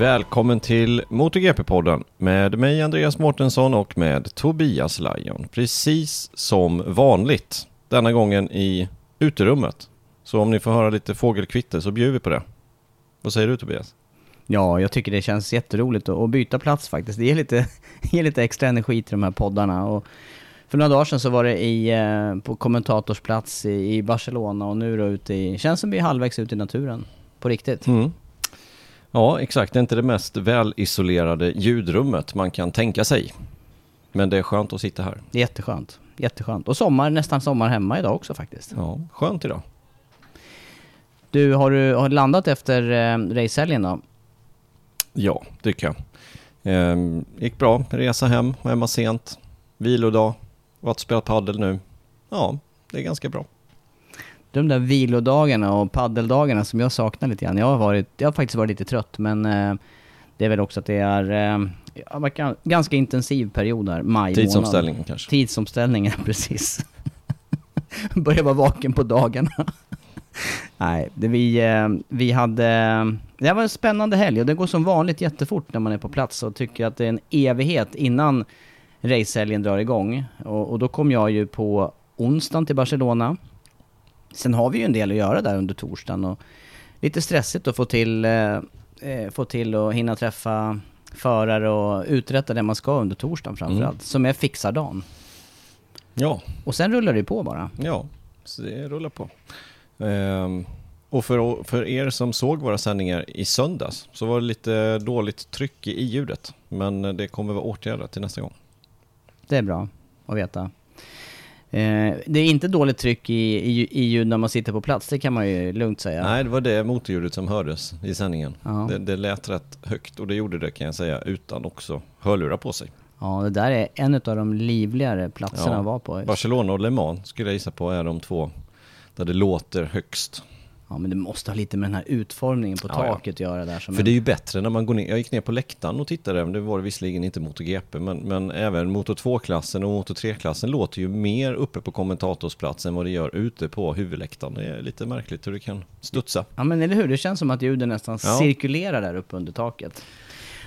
Välkommen till MotoGP-podden med mig Andreas Mårtensson och med Tobias Lajon. Precis som vanligt. Denna gången i uterummet. Så om ni får höra lite fågelkvitter så bjuder vi på det. Vad säger du Tobias? Ja, jag tycker det känns jätteroligt att byta plats faktiskt. Det ger lite, ger lite extra energi till de här poddarna. Och för några dagar sedan så var det i, eh, på kommentatorsplats i Barcelona och nu då ute i... Känns som vi är halvvägs ut i naturen. På riktigt. Mm. Ja, exakt. Det är inte det mest välisolerade ljudrummet man kan tänka sig. Men det är skönt att sitta här. Det är jätteskönt. Jätteskönt. Och sommar, nästan sommar hemma idag också faktiskt. Ja, skönt idag. Du, har du har du landat efter eh, racehelgen då? Ja, tycker jag. Ehm, gick bra. Resa hem, var hemma sent. Vilodag. Varit och spelat padel nu. Ja, det är ganska bra. De där vilodagarna och paddeldagarna som jag saknar lite grann. Jag har, varit, jag har faktiskt varit lite trött men eh, det är väl också att det är eh, ganska intensiv period här, maj Tidsomställningen månad. kanske. Tidsomställningen, precis. Börjar vara vaken på dagarna. Nej, det vi, eh, vi hade... Det var en spännande helg och det går som vanligt jättefort när man är på plats och tycker att det är en evighet innan racehelgen drar igång. Och, och då kom jag ju på onsdagen till Barcelona. Sen har vi ju en del att göra där under torsdagen och lite stressigt att få till, eh, eh, få till och hinna träffa förare och uträtta det man ska under torsdagen framförallt, Mm. som är fixardagen. Ja, Och sen rullar det på bara. Ja, så det rullar på. Ehm, och för, för er som såg våra sändningar i söndags så var det lite dåligt tryck i, i ljudet. Men det kommer vara åtgärdat till nästa gång. Det är bra att veta. Eh, det är inte dåligt tryck i, i, i ljud när man sitter på plats, det kan man ju lugnt säga. Nej, det var det motorljudet som hördes i sändningen. Ja. Det, det lät rätt högt och det gjorde det kan jag säga utan också hörlurar på sig. Ja, det där är en av de livligare platserna Ja. att vara på. Barcelona och Le Mans skulle jag gissa på är de två där det låter högst. Ja, men det måste ha lite med den här utformningen på Ja, taket att göra där. Som För en- det är ju bättre när man går ner. Jag gick ner på läktaren och tittade. Det var det visserligen inte MotoGP, men, men även Moto 2-klassen och Moto 3-klassen låter ju mer uppe på kommentatorsplatsen än vad det gör ute på huvudläktaren. Det är lite märkligt hur det kan studsa. Ja men eller hur, det känns som att ljuden nästan cirkulerar där uppe under taket.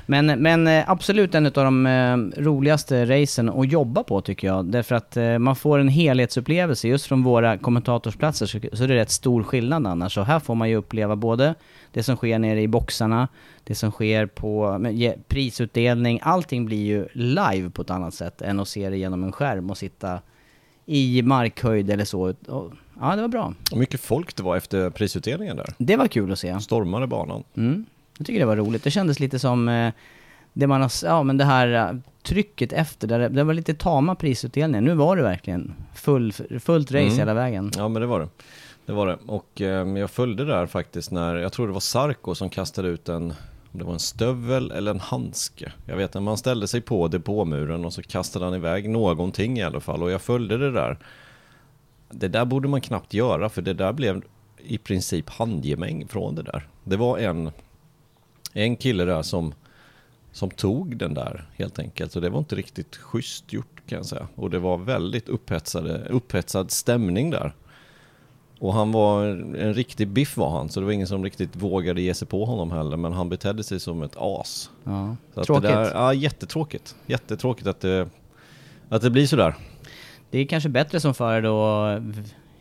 Men, men eh, absolut en av de eh, roligaste racen att jobba på tycker jag. Därför att eh, man får en helhetsupplevelse. Just från våra kommentatorsplatser så, är det rätt stor skillnad annars. Så här får man ju uppleva både det som sker nere i boxarna, det som sker på prisutdelning. Allting blir ju live på ett annat sätt än att se det genom en skärm och sitta i markhöjd eller så. Ja, det var bra. Och mycket folk det var efter prisutdelningen där. Det var kul att se. Stormade banan. Mm. Jag tycker det var roligt. Det kändes lite som eh, det man har, ja men det här eh, trycket efter, där det, det var lite tama prisutdelningar. Nu var det verkligen full, fullt race Mm. hela vägen. Ja, men det var det. Det var det. Och eh, jag följde där faktiskt när, jag tror det var Sarko som kastade ut en om det var en stövel eller en handske. Jag vet när man ställde sig på depåmuren och så kastade han iväg någonting i alla fall och jag följde det där. Det där borde man knappt göra för det där blev i princip handgemäng från det där. Det var en, en kille där som, som tog den där helt enkelt och det var inte riktigt schysst gjort kan jag säga. Och det var väldigt upphetsade, upphetsad stämning där. Och han var en riktig biff var han, så det var ingen som riktigt vågade ge sig på honom heller. Men han betedde sig som ett as. Ja. Tråkigt. Det där, ja, jättetråkigt. Jättetråkigt att det, att det blir sådär. Det är kanske bättre som förare då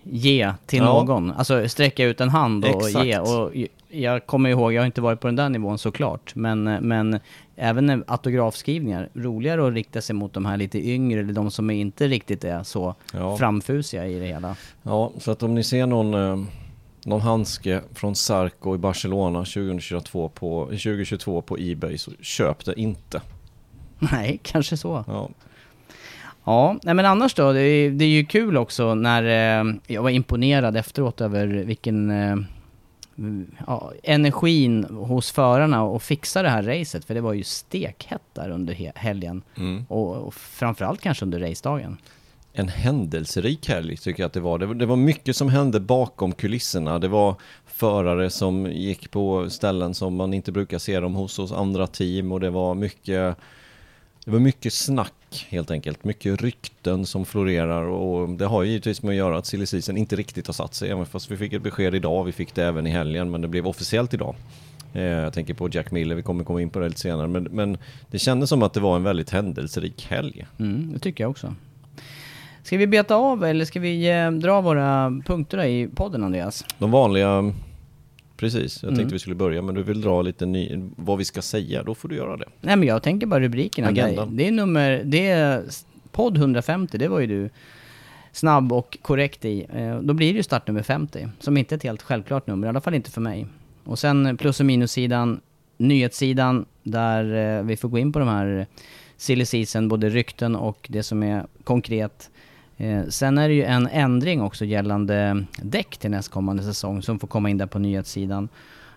ge till Ja. någon. Alltså sträcka ut en hand och Exakt. ge. Och jag kommer ihåg, jag har inte varit på den där nivån såklart, men, men även autografskrivningar, roligare att rikta sig mot de här lite yngre, eller de som inte riktigt är så Ja. framfusiga i det hela. Ja, så att om ni ser någon, eh, någon handske från Sarko i Barcelona 2022 på, 2022 på Ebay så köp det inte. Nej, kanske så. Ja, Ja, nej men annars då, det är, det är ju kul också när eh, jag var imponerad efteråt över vilken eh, ja, energin hos förarna och fixa det här racet, för det var ju stekhett där under he- helgen. Mm. Och, och framförallt kanske under racedagen. en händelserik helg tycker jag att det var. Det, var. det var mycket som hände bakom kulisserna. Det var förare som gick på ställen som man inte brukar se dem hos hos andra team och det var mycket det var mycket snack helt enkelt, mycket rykten som florerar och det har ju givetvis med att göra att silly inte riktigt har satt sig, även fast vi fick ett besked idag, vi fick det även i helgen, men det blev officiellt idag. Eh, Jag tänker på Jack Miller, vi kommer komma in på det lite senare, men, men det kändes som att det var en väldigt händelserik helg. Mm, det tycker jag också. Ska vi beta av eller ska vi eh, dra våra punkter i podden Andreas? De vanliga, precis, jag tänkte Mm. vi skulle börja, men du vill dra lite ny, vad vi ska säga, då får du göra det. Nej men jag tänker bara rubrikerna. Agendan. Det är nummer, det är podd 150, det var ju du snabb och korrekt i. Eh, Då blir det ju startnummer 50, som inte är ett helt självklart nummer, i alla fall inte för mig. Och sen plus och minussidan, nyhetssidan, där eh, vi får gå in på de här silly season, både rykten och det som är konkret. Eh, Sen är det ju en ändring också gällande däck till nästkommande säsong som får komma in där på nyhetssidan.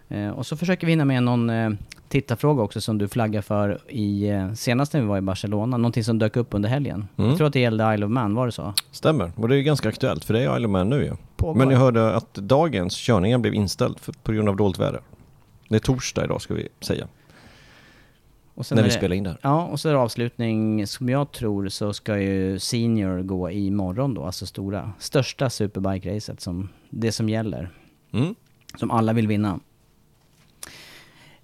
Eh, Och så försöker vi hinna med någon eh, tittarfråga också som du flaggar för i eh, senast när vi var i Barcelona. Någonting som dök upp under helgen. Mm. Jag tror att det gällde Isle of Man, var det så? Stämmer, och det är ganska aktuellt, för det är Isle of Man nu ju. Pågår. Men jag hörde att dagens körningar blev inställd för, på grund av dåligt väder. Det är torsdag idag ska vi säga, och sen när är vi det- spelar in det här. Ja, och så är det avslutning, som jag tror så ska ju Senior gå imorgon då, alltså stora, största superbike-racet som, det som gäller. Mm. Som alla vill vinna.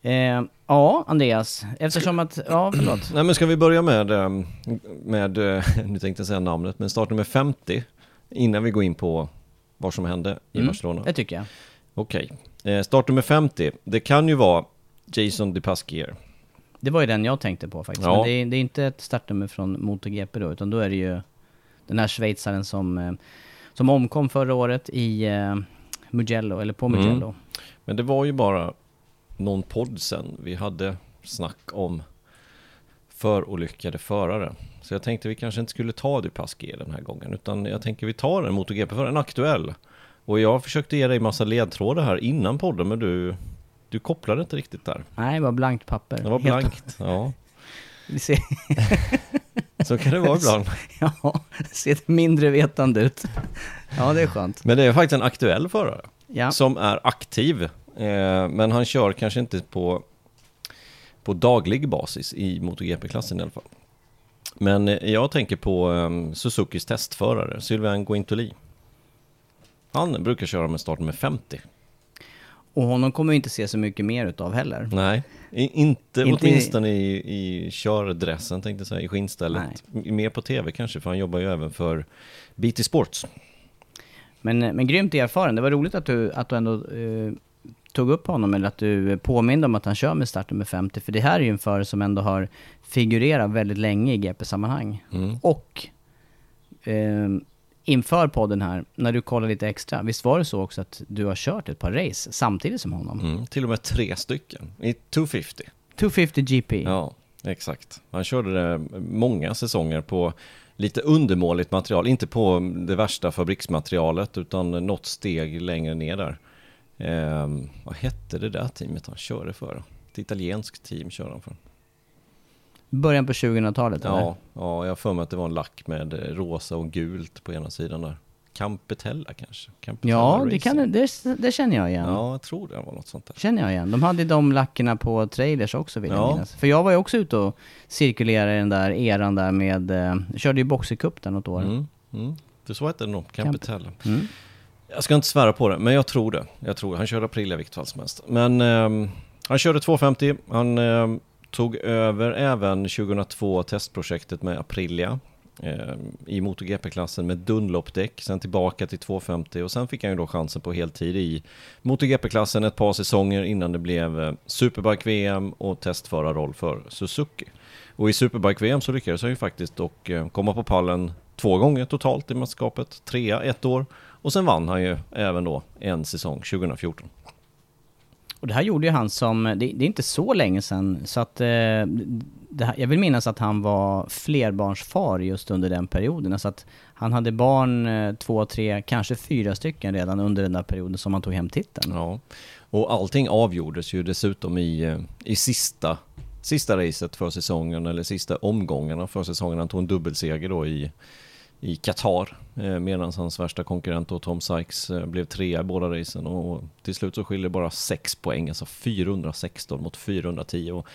Eh, ja, Andreas, eftersom att, ja förlåt. Nej men ska vi börja med, eh, med eh, nu tänkte jag säga namnet, men startnummer 50 innan vi går in på vad som hände i Mm, Barcelona. Det tycker jag. Okej, eh, startnummer 50, det kan ju vara Jason DePasquier. Det var ju den jag tänkte på faktiskt. Ja. Men det är, det är inte ett startnummer från MotoGP då, utan då är det ju den här schweizaren som, eh, som omkom förra året i eh, Mugello, eller på Mm. Mugello. Men det var ju bara någon podd sen vi hade snack om förolyckade förare. Så jag tänkte vi kanske inte skulle ta DePasquier den här gången, utan jag tänker vi tar en MotoGP-förare, en aktuell. Och jag försökte ge dig massa ledtrådar här innan podden, men du, du kopplade inte riktigt där. Nej, det var blankt papper. Det var blankt. Ja, så kan det vara ibland. ja, det ser mindre vetande ut. Ja, det är skönt. Men det är faktiskt en aktuell förare Ja, som är aktiv. Eh, men han kör kanske inte på, på daglig basis i MotoGP-klassen i alla fall. Men eh, jag tänker på eh, Suzukis testförare, Sylvain Guintoli. Han brukar köra med start med 50. Och honom kommer vi inte se så mycket mer utav heller. Nej, i, inte, Inte- åtminstone i, i kördressen tänkte jag säga, i skinnstället. M- Mer på tv kanske, för han jobbar ju även för BT Sports. Men, men grymt erfaren. Det var roligt att du, att du ändå eh, tog upp honom, eller att du påminde om att han kör med startnummer 50. För det här är ju en förare som ändå har figurerat väldigt länge i GP-sammanhang. Mm. Och eh, inför podden här, när du kollar lite extra, visst var det så också att du har kört ett par race samtidigt som honom? Mm, till och med tre stycken i 250. 250 GP. Ja, exakt. Han körde det många säsonger på lite undermåligt material, inte på det värsta fabriksmaterialet utan något steg längre ner där. Ehm, vad hette det där teamet han körde för? Ett italienskt team kör han för. Början på 2000-talet eller? Ja, ja, jag har för mig att det var en lack med eh, rosa och gult på ena sidan där. Campetella kanske? Campetella Ja, det, kan, det, det känner jag igen. Ja, jag tror det var något sånt där. Känner jag igen. De hade de lackerna på trailers också vill jag Ja. minnas. För jag var ju också ute och cirkulerade i den där eran där med, eh, jag körde ju Boxercup där något år. Mm, mm. Det så hette det nog, Campetella. Mm. Jag ska inte svära på det, men jag tror det. Jag tror Han körde Aprilia i vilket fall som helst. Men ehm, han körde 250. Han ehm, tog över även 2002 testprojektet med Aprilia eh, i MotoGP-klassen med Dunlop-däck. Sen tillbaka till 250 och sen fick han ju då chansen på heltid i MotoGP-klassen ett par säsonger innan det blev eh, Superbike-VM och testförarroll för Suzuki. Och i Superbike-VM så lyckades han ju faktiskt och eh, komma på pallen två gånger totalt i mästerskapet. Trea ett år och sen vann han ju även då en säsong 2014. Och det här gjorde ju han som, det, det är inte så länge sedan, så att eh, det här, jag vill minnas att han var flerbarnsfar just under den perioden. Så att han hade barn, eh, två, tre, kanske fyra stycken redan under den där perioden som han tog hem titeln. Ja. Och allting avgjordes ju dessutom i, eh, i sista, sista racet för säsongen eller sista omgångarna för säsongen. Han tog en dubbelseger då i, i Qatar eh, medan hans värsta konkurrent då, Tom Sykes eh, blev trea i båda racen och till slut så skiljer det bara 6 poäng, alltså 416 mot 410 och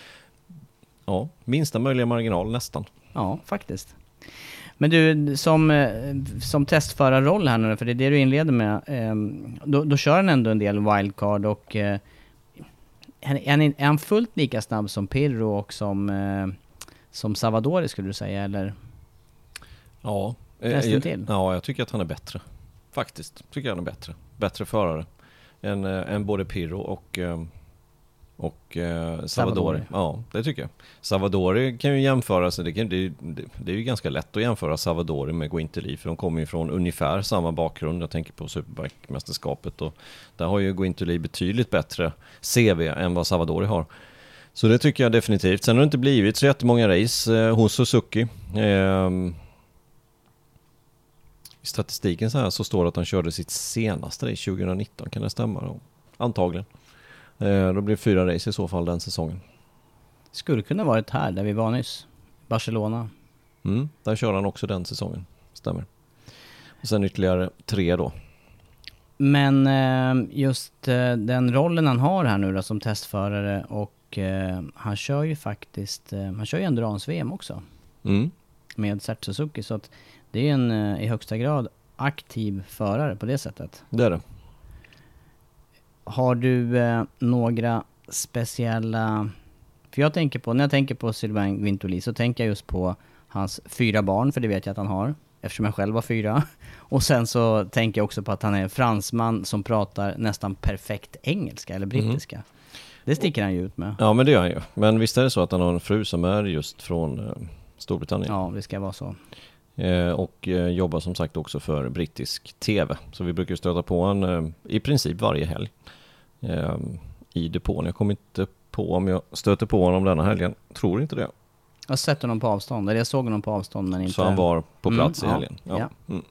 ja, minsta möjliga marginal nästan. Ja, faktiskt. Men du, som, eh, som testförarroll här nu, för det är det du inleder med, eh, då, då kör han ändå en del wildcard och eh, är, han, är han fullt lika snabb som Pirro och som, eh, som Savadori skulle du säga, eller? Ja, eh, jag- till. Ja, jag tycker att han är bättre. Faktiskt, tycker jag han är bättre. Bättre förare än, eh, än både Pirro och, eh, och eh, Savadori. Ja, det tycker jag. Savadori kan ju jämföras, det, kan, det, det, det är ju ganska lätt att jämföra Savadori med Guintoli för de kommer ju från ungefär samma bakgrund. Jag tänker på Superbike-mästerskapet och där har ju Guintoli betydligt bättre CV än vad Savadori har. Så det tycker jag definitivt. Sen har det inte blivit så jättemånga race eh, hos Suzuki. Ehm, i statistiken så här så står det att han körde sitt senaste race 2019, kan det stämma? Ja, Antagligen. Eh, då blir det fyra race i så fall den säsongen. Skulle kunna varit här, där vi var nyss. Barcelona. Mm, där kör han också den säsongen, stämmer. Och sen ytterligare tre då. Men eh, just eh, den rollen han har här nu då som testförare och eh, han kör ju faktiskt, han kör ju Endurance-VM också. Mm. med Sert Suzuki. Så att det är en eh, i högsta grad aktiv förare på det sättet. Det är det. Har du eh, några speciella... För jag tänker på, när jag tänker på Sylvain Guintoli så tänker jag just på hans fyra barn, för det vet jag att han har. Eftersom jag själv har fyra. Och sen så tänker jag också på att han är fransman som pratar nästan perfekt engelska, eller brittiska. Det sticker han ju ut med. Ja men det gör han ju. Men visst är det så att han har en fru som är just från eh, Storbritannien. Ja, det ska vara så. Eh, och eh, jobbar som sagt också för brittisk TV. Så vi brukar stöta på honom eh, i princip varje helg. Eh, I depån. Jag kommer inte på om jag stöter på honom denna helgen. Tror inte det. Jag har sett honom på avstånd, eller jag såg honom på avstånd men inte... Så han var på Mm, plats i ja, helgen. Ja. ja. Mm.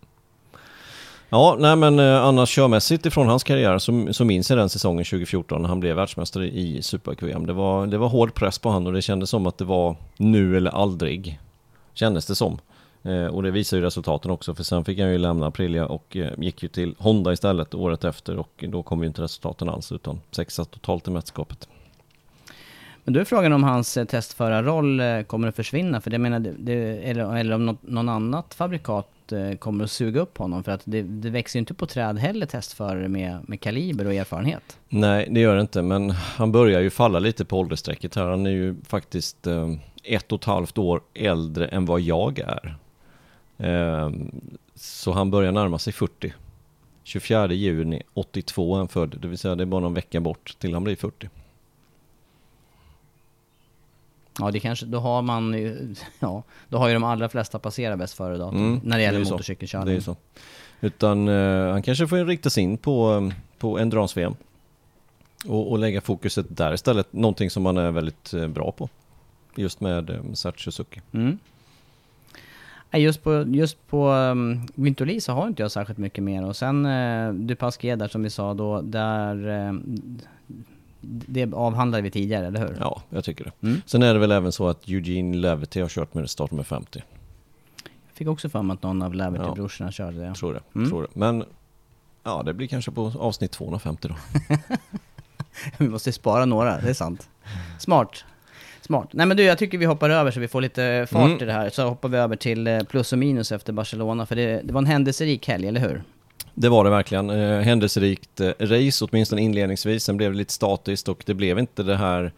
Ja, nej men annars körmässigt ifrån hans karriär så, så minns jag den säsongen 2014 när han blev världsmästare i Super-VM. Det var, det var hård press på honom och det kändes som att det var nu eller aldrig. Kändes det som. Eh, och det visar ju resultaten också för sen fick han ju lämna Aprilia och eh, gick ju till Honda istället året efter och då kom ju inte resultaten alls utan sexa totalt i mästerskapet. Men då är frågan om hans eh, testförarroll kommer att försvinna, för det menar, det, eller, eller om något, någon annat fabrikat kommer att suga upp honom, för att det, det växer ju inte på träd heller testförare med, med kaliber och erfarenhet. Nej, det gör det inte, men han börjar ju falla lite på åldersstrecket här. Han är ju faktiskt eh, ett och ett halvt år äldre än vad jag är. Eh, så han börjar närma sig 40. 24 juni 82 är han född, det vill säga det är bara någon vecka bort till han blir 40. Ja, det kanske, då har man ju, ja, då har ju de allra flesta passerat bäst före datum Mm, när det gäller motorcykelkörning. Det är så. Utan eh, han kanske får rikta sig in på, eh, på endurance-VM. Och, och lägga fokuset där istället, någonting som han är väldigt eh, bra på. Just med eh, Sert Suzuki. Mm. Just på, just på um, Guintoli så har inte jag särskilt mycket mer. Och sen uh, Dupasquier där som vi sa då, där... Uh, det avhandlade vi tidigare, eller hur? Ja, jag tycker det. Mm. Sen är det väl även så att Eugene Levity har kört med startnummer 50. Fick också för mig att någon av Ja. Laverty-brorsorna körde det. Tror det. Mm. Tror det. Men ja, det blir kanske på avsnitt 250 då. Vi måste spara några, det är sant. Smart. Smart. Nej men du, jag tycker vi hoppar över så vi får lite fart Mm. i det här. Så hoppar vi över till eh, plus och minus efter Barcelona. För det, det var en händelserik helg, eller hur? Det var det verkligen. Eh, händelserikt eh, race, åtminstone inledningsvis. Sen blev det lite statiskt och det blev inte det här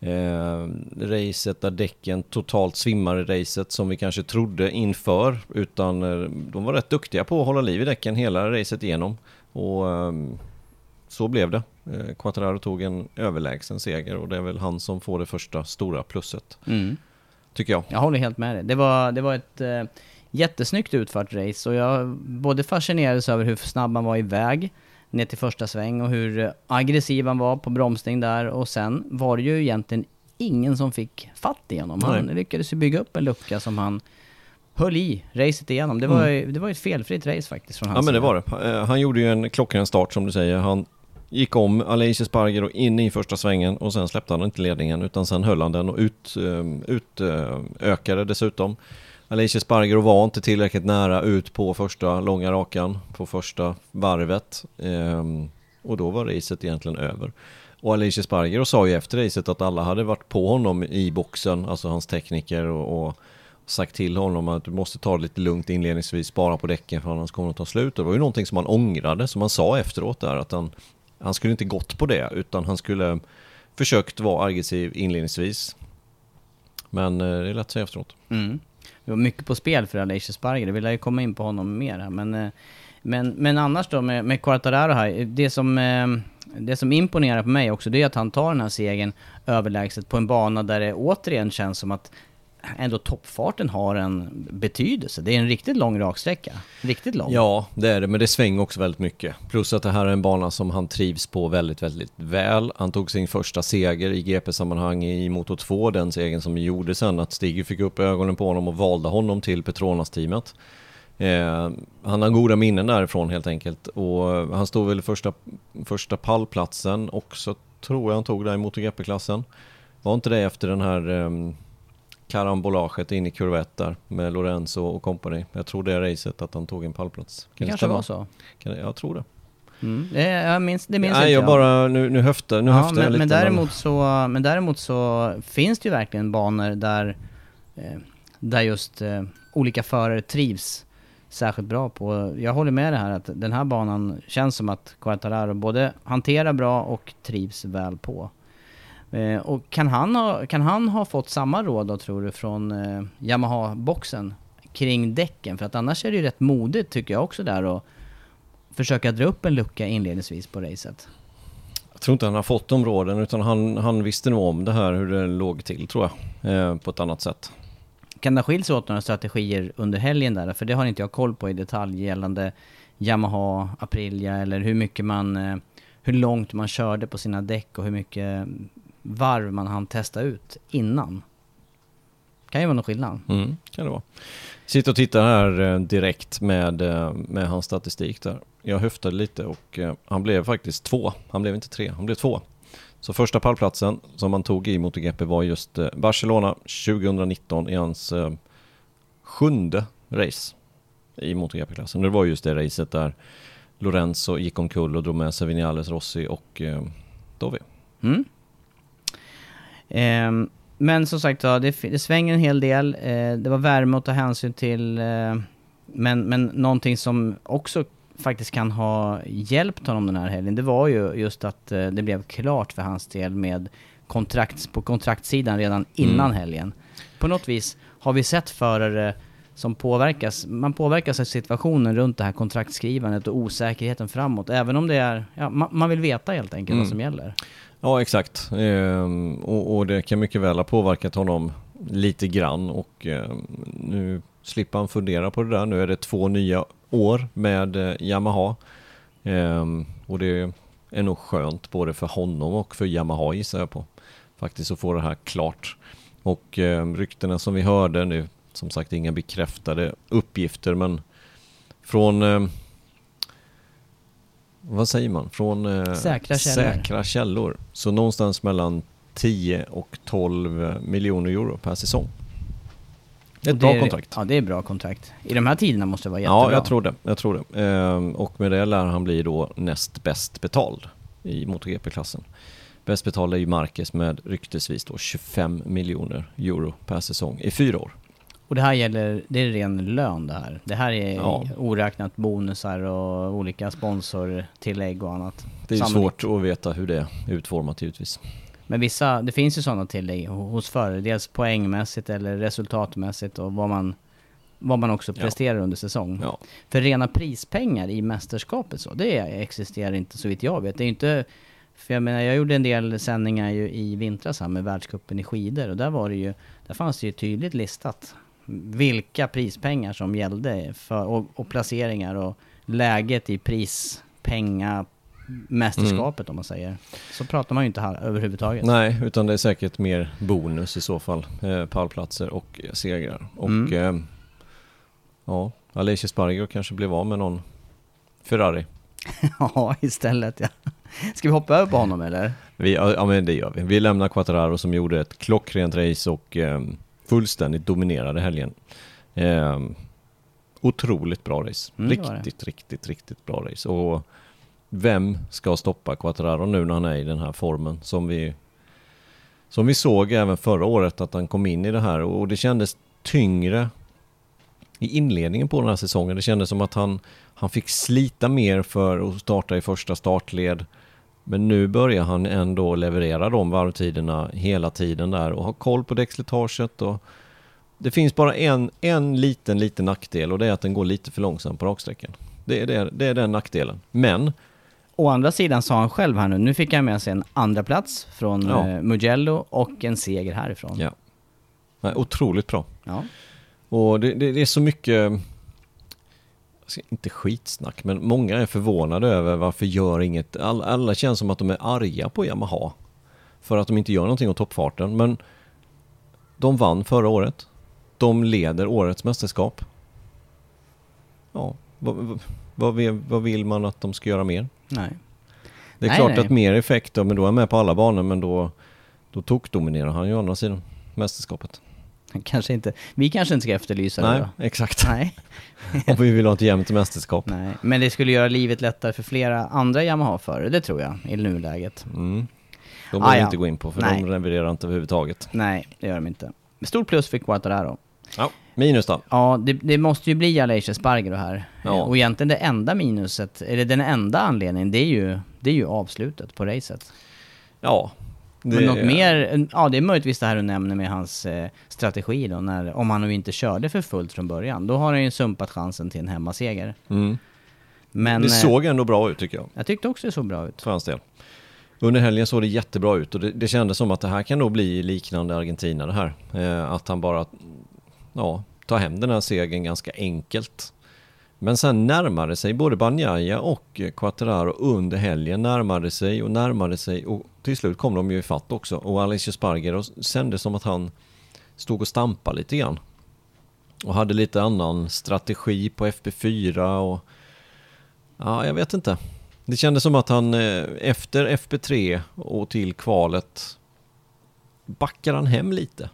eh, racet där däcken totalt svimmar i racet som vi kanske trodde inför. Utan eh, de var rätt duktiga på att hålla liv i däcken hela racet igenom. Och eh, så blev det. Eh, Quattararo tog en överlägsen seger och det är väl han som får det första stora plusset. Mm. Tycker jag. Jag håller helt med dig. Det var, det var ett eh, jättesnyggt utfört race och jag både fascinerades över hur snabb han var iväg ner till första sväng och hur aggressiv han var på bromsning där och sen var det ju egentligen ingen som fick fatt i honom. Han Nej. lyckades ju bygga upp en lucka som han höll i racet igenom. Det var, ju, det var ett felfritt race faktiskt från Ja hans men det var det. Eh, Han gjorde ju en klockren start som du säger. Han gick om Aleix Sparger och in i första svängen och sen släppte han inte ledningen utan sen höll han den och ut, ehm, ut dessutom. Aleix Sparger var inte tillräckligt nära ut på första långa rakan på första varvet. Ehm, och då var racet egentligen över. Och Alicia Sparger sa ju efter racet att alla hade varit på honom i boxen, alltså hans tekniker och, och sagt till honom att du måste ta det lite lugnt inledningsvis, spara på däcken för annars kommer det att ta slut. Det var ju någonting som han ångrade, som han sa efteråt där, att han, han skulle inte gått på det, utan han skulle försökt vara aggressiv inledningsvis. Men eh, det är lätt att säga efteråt. Mm. Det var mycket på spel för Aleix Sparger, det vill jag ju komma in på honom mer här. Men, eh, men, men annars då med, med Quartararo här, det som, eh, det som imponerar på mig också det är att han tar den här segern överlägset på en bana där det återigen känns som att ändå toppfarten har en betydelse. Det är en riktigt lång raksträcka. Riktigt lång. Ja, det är det, men det svänger också väldigt mycket. Plus att det här är en bana som han trivs på väldigt, väldigt väl. Han tog sin första seger i GP-sammanhang i Moto 2, den segern som gjorde sen att Stig fick upp ögonen på honom och valde honom till Petronas-teamet. Eh, han har goda minnen därifrån helt enkelt och han stod väl i första, första pallplatsen också, tror jag han tog där i MotoGP-klassen. Var inte det efter den här eh, karambolaget in i kurvett där med Lorenzo och company. Jag tror det är racet att han tog en pallplats. det Kan kanske stämma? var så. Kan det, jag tror det. Mm. Det, jag minns, det minns Nej, inte jag bara, nu, nu höftar, nu ja, höftar jag men, lite. men, däremot så, men däremot så finns det ju verkligen banor där, eh, där just eh, olika förare trivs särskilt bra på. Jag håller med det här att den här banan känns som att Quartararo både hanterar bra och trivs väl på. Eh, och kan han, ha, kan han ha fått samma råd då tror du från eh, Yamaha-boxen kring däcken? För att annars är det ju rätt modigt tycker jag också där att försöka dra upp en lucka inledningsvis på racet. Jag tror inte han har fått de råden utan han, han visste nog om det här hur det låg till tror jag. Eh, på ett annat sätt. Kan det ha skilt sig åt några strategier under helgen där? För det har inte jag koll på i detalj gällande Yamaha, Aprilia eller hur mycket man... eh, Hur långt man körde på sina däck och hur mycket varv man hann testa ut innan. Kan ju vara någon skillnad. Mm, kan det vara. Sitter och tittar här eh, direkt med, eh, med hans statistik där. Jag höftade lite och eh, han blev faktiskt två. Han blev inte tre, han blev två. Så första pallplatsen som han tog i MotoGP var just Barcelona 2019 i hans sjunde race i MotoGP-klassen. Det var just det racet där Lorenzo gick omkull och drog med sig Vinales Rossi och eh, Dovi. Mm. Ehm, men som sagt ja, det, det svänger en hel del. Eh, det var värme att ta hänsyn till. Eh, men, men någonting som också faktiskt kan ha hjälpt honom den här helgen, det var ju just att eh, det blev klart för hans del med kontrakt, på kontraktssidan redan innan Mm. helgen. På något vis har vi sett förare som påverkas, man påverkas av situationen runt det här kontraktskrivandet och osäkerheten framåt. Även om det är, ja, man, man vill veta helt enkelt Mm. vad som gäller. Ja, exakt. Ehm, och, och det kan mycket väl ha påverkat honom lite grann och ehm, nu slipper han fundera på det där. Nu är det två nya år med eh, Yamaha. Ehm, och det är nog skönt både för honom och för Yamaha gissar jag på. Faktiskt att få det här klart. Och eh, ryktena som vi hörde nu, som sagt inga bekräftade uppgifter men från eh, vad säger man, från eh, Säkra källor. säkra källor. Så någonstans mellan 10 och 12 miljoner euro per säsong. Ett bra är- kontrakt. Ja, det är bra kontrakt. I de här tiderna måste det vara jättebra. Ja, jag tror det. Jag tror det. Ehm, och med det lär han bli då näst bäst betald i MotoGP-klassen. Bäst betald är ju Marquez med ryktesvis då 25 miljoner euro per säsong i fyra år. Och det här gäller, det är ren lön det här. Det här är Ja. oräknat bonusar och olika sponsortillägg och annat. Det är ju Sannolikt. svårt att veta hur det är utformat givetvis. Men vissa, det finns ju sådana tillägg ho- hos förare. Dels poängmässigt eller resultatmässigt och vad man, vad man också Ja. presterar under säsong. Ja. För rena prispengar i mästerskapet så, det existerar inte så vitt jag vet. Det är inte... För jag menar, jag gjorde en del sändningar ju i vintras här med världscupen i skidor och där var det ju... Där fanns det ju tydligt listat vilka prispengar som gällde för, och, och placeringar och läget i prispenga mästerskapet om man säger. Så pratar man ju inte här överhuvudtaget. Nej, utan det är säkert mer bonus i så fall. Eh, pallplatser och segrar. Och Mm. eh, ja, Aleix Sparger kanske blev av med någon Ferrari. ja, istället ja. Ska vi hoppa över på honom eller? Vi, ja, men det gör vi. Vi lämnar Quattararo som gjorde ett klockrent race och eh, fullständigt dominerade helgen. Eh, otroligt bra race. Mm, det var det. riktigt, riktigt, riktigt bra race. Och vem ska stoppa Quattararo nu när han är i den här formen som vi som vi såg även förra året att han kom in i det här och det kändes tyngre i inledningen på den här säsongen. Det kändes som att han, han fick slita mer för att starta i första startled. Men nu börjar han ändå leverera de varvtiderna hela tiden där och ha koll på däckslitaget och det finns bara en, en liten, liten nackdel och det är att den går lite för långsamt på raksträckan. Det är, det, det är den nackdelen. Men, Å andra sidan sa han själv här nu, nu fick han med sig en andra plats från Ja. eh, Mugello och en seger härifrån. ja. Nej, otroligt bra. Ja. Och det, det, det är så mycket, inte skitsnack, men många är förvånade över varför gör inget, all, alla känns som att de är arga på Yamaha. För att de inte gör någonting åt toppfarten, men de vann förra året. De leder årets mästerskap. Ja, vad, vad- vad, vill, man att de ska göra mer? Nej. Det är Nej, klart nej. att mer effekt, då, men då är han med på alla banor, men då, då tokdominerar han ju å andra sidan mästerskapet. Kanske inte, vi kanske inte ska efterlysa det Nej, då. exakt. Nej. Om vi vill ha ett jämnt mästerskap. Nej. Men det skulle göra livet lättare för flera andra Yamaha-förare, det tror jag, i nuläget. Mm. De Ah, behöver vi ja. inte gå in på för Nej. de levererar inte överhuvudtaget. Nej, det gör de inte. Stort plus för Quattararo. Ja. Minus då? Ja, det, det måste ju bli Aleix Espargaro här. Ja. Och egentligen det enda minuset, eller den enda anledningen, det är ju, det är ju avslutet på racet. Ja. Det, Men något mer, ja det är möjligtvis det här du nämner med hans eh, strategi då, när, om han nu inte körde för fullt från början. Då har han ju sumpat chansen till en hemmaseger. Mm. Men det eh, såg ändå bra ut tycker jag, jag tyckte också det såg bra ut. för hans del. Under helgen såg det jättebra ut och det, det kändes som att det här kan då bli liknande Argentina det här. Eh, att han bara ja, tar hem den här segern ganska enkelt. Men sen närmade sig både Banjaya och Quattararo under helgen, närmade sig och närmade sig och till slut kom de ju ifatt också. Och Alicia Sparger kände som att han stod och stampade lite grann. Och hade lite annan strategi på FP4 och ja, jag vet inte. Det kändes som att han eh, efter FP3 och till kvalet backar han hem lite.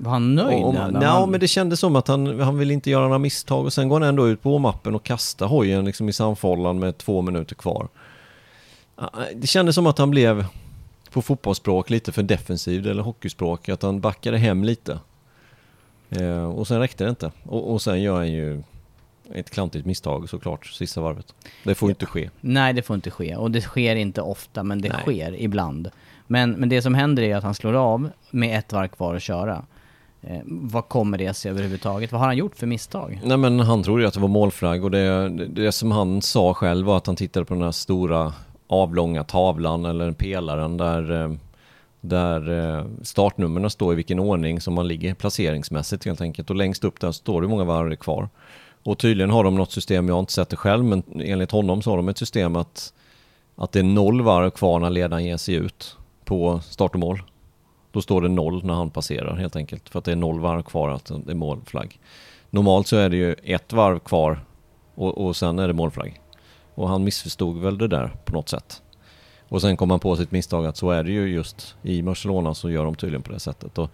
Var han nöjd? Eller? och, ja, Han- men det kändes som att han, han vill inte göra några misstag och sen går han ändå ut på mappen och kastar hojen liksom i samfållan med två minuter kvar. Ja, Det kändes som att han blev på fotbollsspråk lite för defensiv eller hockeyspråk, att han backade hem lite. Eh, och sen räckte det inte. Och, och sen gör han ju ett klantigt misstag såklart, sista varvet. Det får inte ske. Nej, det får inte ske. Och det sker inte ofta, men det Nej. sker ibland. Men, men det som händer är att han slår av med ett varv kvar att köra. Eh, vad kommer det sig överhuvudtaget? Vad har han gjort för misstag? Nej men han trodde ju att det var målflagg och det, det, det som han sa själv var att han tittade på den här stora avlånga tavlan eller pelaren där, eh, där eh, startnumren står i vilken ordning som man ligger placeringsmässigt helt enkelt. Och längst upp där står det hur många varv kvar. Och tydligen har de något system, jag har inte sett det själv, men enligt honom så har de ett system att, att det är noll varv kvar när ledaren ger sig ut på start och mål. Då står det noll när han passerar helt enkelt, för att det är noll varv kvar att det är målflagg. Normalt så är det ju ett varv kvar och, och sen är det målflagg. Och han missförstod väl det där på något sätt. Och sen kom han på sitt misstag att så är det ju just i Barcelona så gör de tydligen på det sättet. Och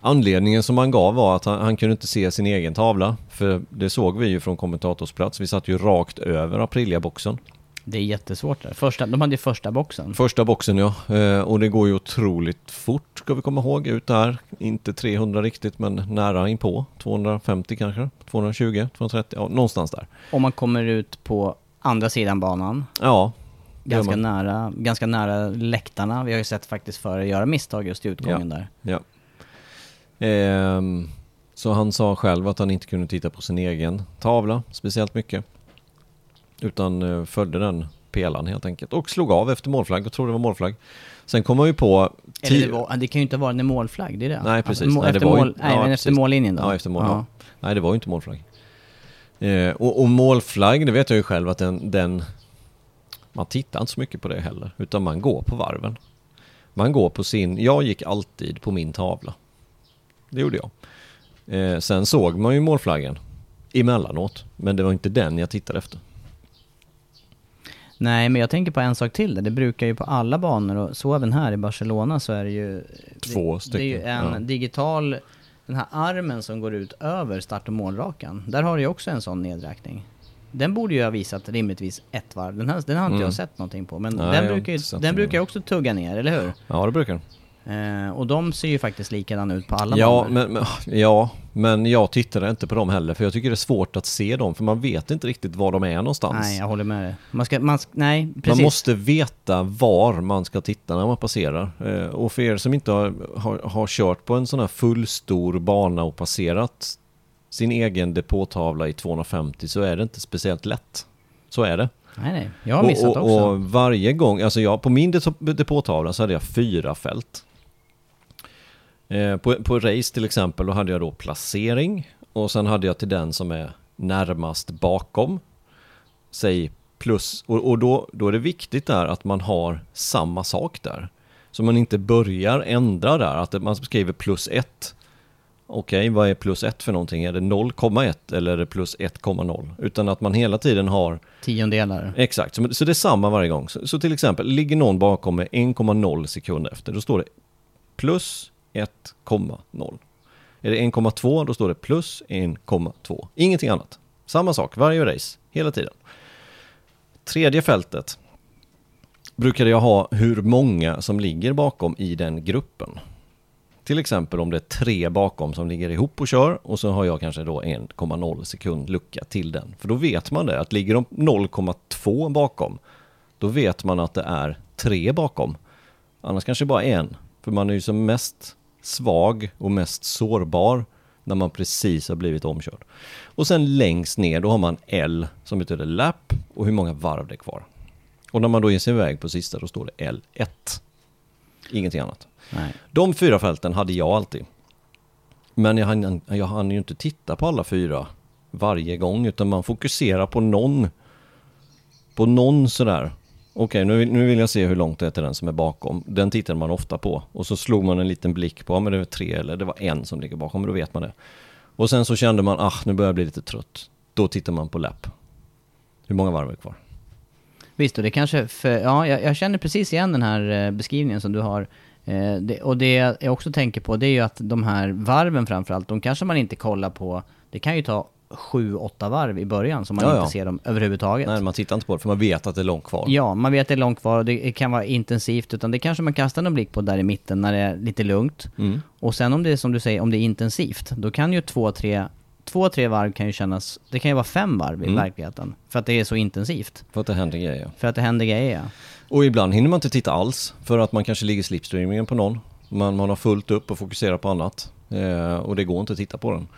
anledningen som han gav var att han, han kunde inte se sin egen tavla. För det såg vi ju från kommentatorsplats. Vi satt ju rakt över Aprilia-boxen. Det är jättesvårt där. Första, de hade ju första boxen. Första boxen ja, Eh, och det går ju otroligt fort ska vi komma ihåg ut där. Inte 300 riktigt men nära inpå. 250 kanske, 220, 230, ja någonstans där. Om man kommer ut på andra sidan banan, Ja. ganska nära, ganska nära läktarna. Vi har ju sett faktiskt före göra misstag just i utgången där. Ja. Ehm, så han sa själv att han inte kunde titta på sin egen tavla speciellt mycket. Utan eh, följde den pelaren helt enkelt. Och slog av efter målflagg och trodde det var målflagg. Sen kom han ju på... Eller det, var, det kan ju inte vara en målflagg, det är det. Nej precis. Alltså, må- nej, det efter var ju- mål, nej, ja, men efter precis. mållinjen då. Ja, efter mål. Ja. Nej, det var ju inte målflagg. Eh, och, och målflagg, det vet jag ju själv att den, den... Man tittar inte så mycket på det heller. Utan man går på varven. Man går på sin... Jag gick alltid på min tavla. Det gjorde jag. Eh, sen såg man ju målflaggen emellanåt. Men det var inte den jag tittade efter. Nej, men jag tänker på en sak till där. Det brukar ju på alla banor, och så även här i Barcelona, så är det ju... Två det, Det är ju stycken, en ja. digital... Den här armen som går ut över start och målrakan. Där har du ju också en sån nedräkning. Den borde ju ha visat rimligtvis ett varv. Den, här, den har inte Mm. jag sett någonting på. Men Nej, den brukar ju den brukar också tugga ner, eller hur? Ja, det brukar den. Eh, och de ser ju faktiskt likadana ut på alla Ja men, men, ja, men jag tittade inte på dem heller. För jag tycker det är svårt att se dem. För man vet inte riktigt var de är någonstans. Nej, jag håller med dig. Man ska, man, nej, precis. Man måste veta var man ska titta när man passerar. Eh, Och för er som inte har, har, har kört på en sån här fullstor bana och passerat sin egen depåtavla i 250 så är det inte speciellt lätt. Så är det. Nej, nej. Jag har missat och, och, också. och varje gång, alltså jag, på min dep- depåtavla så hade jag fyra fält. Eh, på, på race till exempel, då hade jag då placering och sen hade jag till den som är närmast bakom. Säg plus, och, och då, då är det viktigt där att man har samma sak där. Så man inte börjar ändra där, att man skriver plus ett. Okej, vad är plus ett för någonting? Är det 0,1 eller är det plus 1,0? Utan att man hela tiden har Tiondelar. Exakt, så, så det är samma varje gång. Så, så till exempel, ligger någon bakom med 1,0 sekunder efter, då står det plus 1,0. Är det 1,2 då står det plus 1,2. Ingenting annat. Samma sak varje race, hela tiden. Tredje fältet brukade jag ha hur många som ligger bakom i den gruppen. Till exempel om det är tre bakom som ligger ihop och kör och så har jag kanske då 1,0 sekund lucka till den. För då vet man det, att ligger de 0,2 bakom, då vet man att det är tre bakom. Annars kanske bara en. För man är ju som mest svag och mest sårbar när man precis har blivit omkörd. Och sen längst ner då har man L som betyder lap och hur många varv det är kvar. Och när man då ger sig iväg på sista då står det L1. Ingenting annat. Nej. De fyra fälten hade jag alltid. Men jag hann, jag hann ju inte titta på alla fyra varje gång utan man fokuserar på någon. På någon sådär. Okej, nu, vill- nu vill jag se hur långt det är till den som är bakom. Den tittar man ofta på. Och så slog man en liten blick på, ja men det var tre eller det var en som ligger bakom, då vet man det. Och sen så kände man, ah nu börjar jag bli lite trött. Då tittar man på lapp. Hur många varv är det kvar? Visst, och det kanske, för, ja, jag, jag känner precis igen den här eh, beskrivningen som du har. Eh, det, och det jag också tänker på, det är ju att de här varven framförallt, de kanske man inte kollar på, det kan ju ta sju, åtta varv i början som man Ja, inte ja. ser dem överhuvudtaget. Nej, man tittar inte på det för man vet att det är långt kvar. Ja, man vet att det är långt kvar och det kan vara intensivt, utan det kanske man kastar en blick på där i mitten när det är lite lugnt. Mm. Och sen om det är som du säger, om det är intensivt, då kan ju två, tre, två, tre varv kan ju kännas, det kan ju vara fem varv i Mm. verkligheten. För att det är så intensivt. För att det händer grejer. För att det händer grejer ja. Och ibland hinner man inte titta alls för att man kanske ligger i slipstreamingen på någon. Man, man har fullt upp och fokuserar på annat. Eh, och det går inte att titta på den.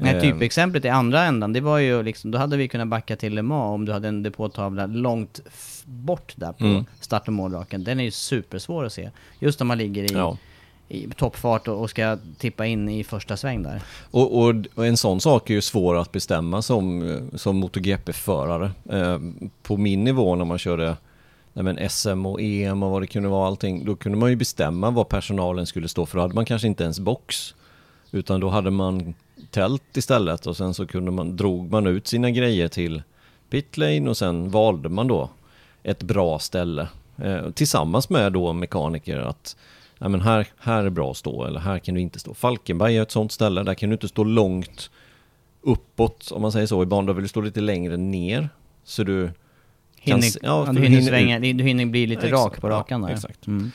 Nej, Eh, typexemplet i andra ändan, det var ju liksom, då hade vi kunnat backa till Le Mans om du hade en depåtavla långt bort där på Mm. start och målraken. Den är ju supersvår att se. Just när man ligger i, Ja. i toppfart och, och ska tippa in i första sväng där. Och, och, och en sån sak är ju svår att bestämma som, som MotoGP-förare. Eh, på min nivå när man körde nej men SM och EM och vad det kunde vara allting, då kunde man ju bestämma vad personalen skulle stå för. Då hade man kanske inte ens box. Utan då hade man tält istället och sen så kunde man, drog man ut sina grejer till, pitlane och sen valde man då ett bra ställe eh, tillsammans med då mekaniker att ja, men här, här är bra att stå eller här kan du inte stå. Falkenberg är ett sånt ställe, där kan du inte stå långt uppåt om man säger så i banan, då vill du stå lite längre ner. Så du Hinner, se- ja, för du hinner svänga, du hinner bli lite Ja, rak på rakan Ja, där. exakt. Mm.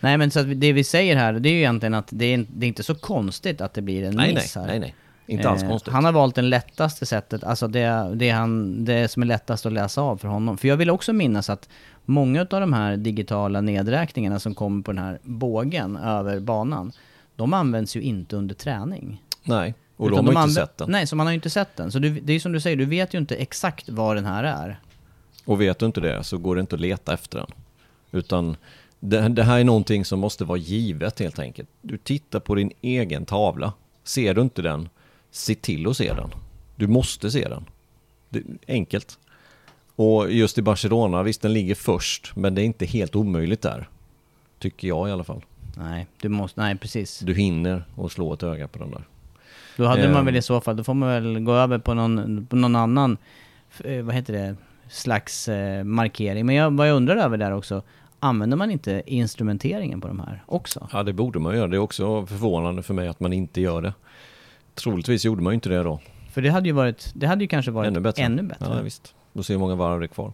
Nej men så att det vi säger här, det är ju egentligen att det är, det är inte så konstigt att det blir en Nej, nej, miss här. nej, nej. Inte alls Eh, konstigt. Han har valt det lättaste sättet, alltså det, det, han, det som är lättast att läsa av för honom. För jag vill också minnas att många av de här digitala nedräkningarna som kommer på den här bågen över banan, de används ju inte under träning. Nej, och Utan de har anvä- inte sett den. Nej, så man har ju inte sett den. Så du, det är som du säger, du vet ju inte exakt vad den här är. Och vet du inte det så går det inte att leta efter den. Utan det, det här är någonting som måste vara givet helt enkelt. Du tittar på din egen tavla. Ser du inte den, se till att se den. Du måste se den. Enkelt. Och just i Barcelona, visst den ligger först, men det är inte helt omöjligt där. Tycker jag i alla fall. Nej, du måste, nej precis. Du hinner och slå ett öga på den där. Då hade Ehm. man väl i så fall, då får man väl gå över på någon, på någon annan, eh, vad heter det, slags eh, markering. Men jag, vad jag undrar över där också, använder man inte instrumenteringen på de här också? Ja, det borde man göra. Det är också förvånande för mig att man inte gör det. Troligtvis gjorde man ju inte det då. För det hade ju varit, det hade ju kanske varit Ännu bättre. Ännu bättre. Ja, visst. Då ser hur många varv det är kvar.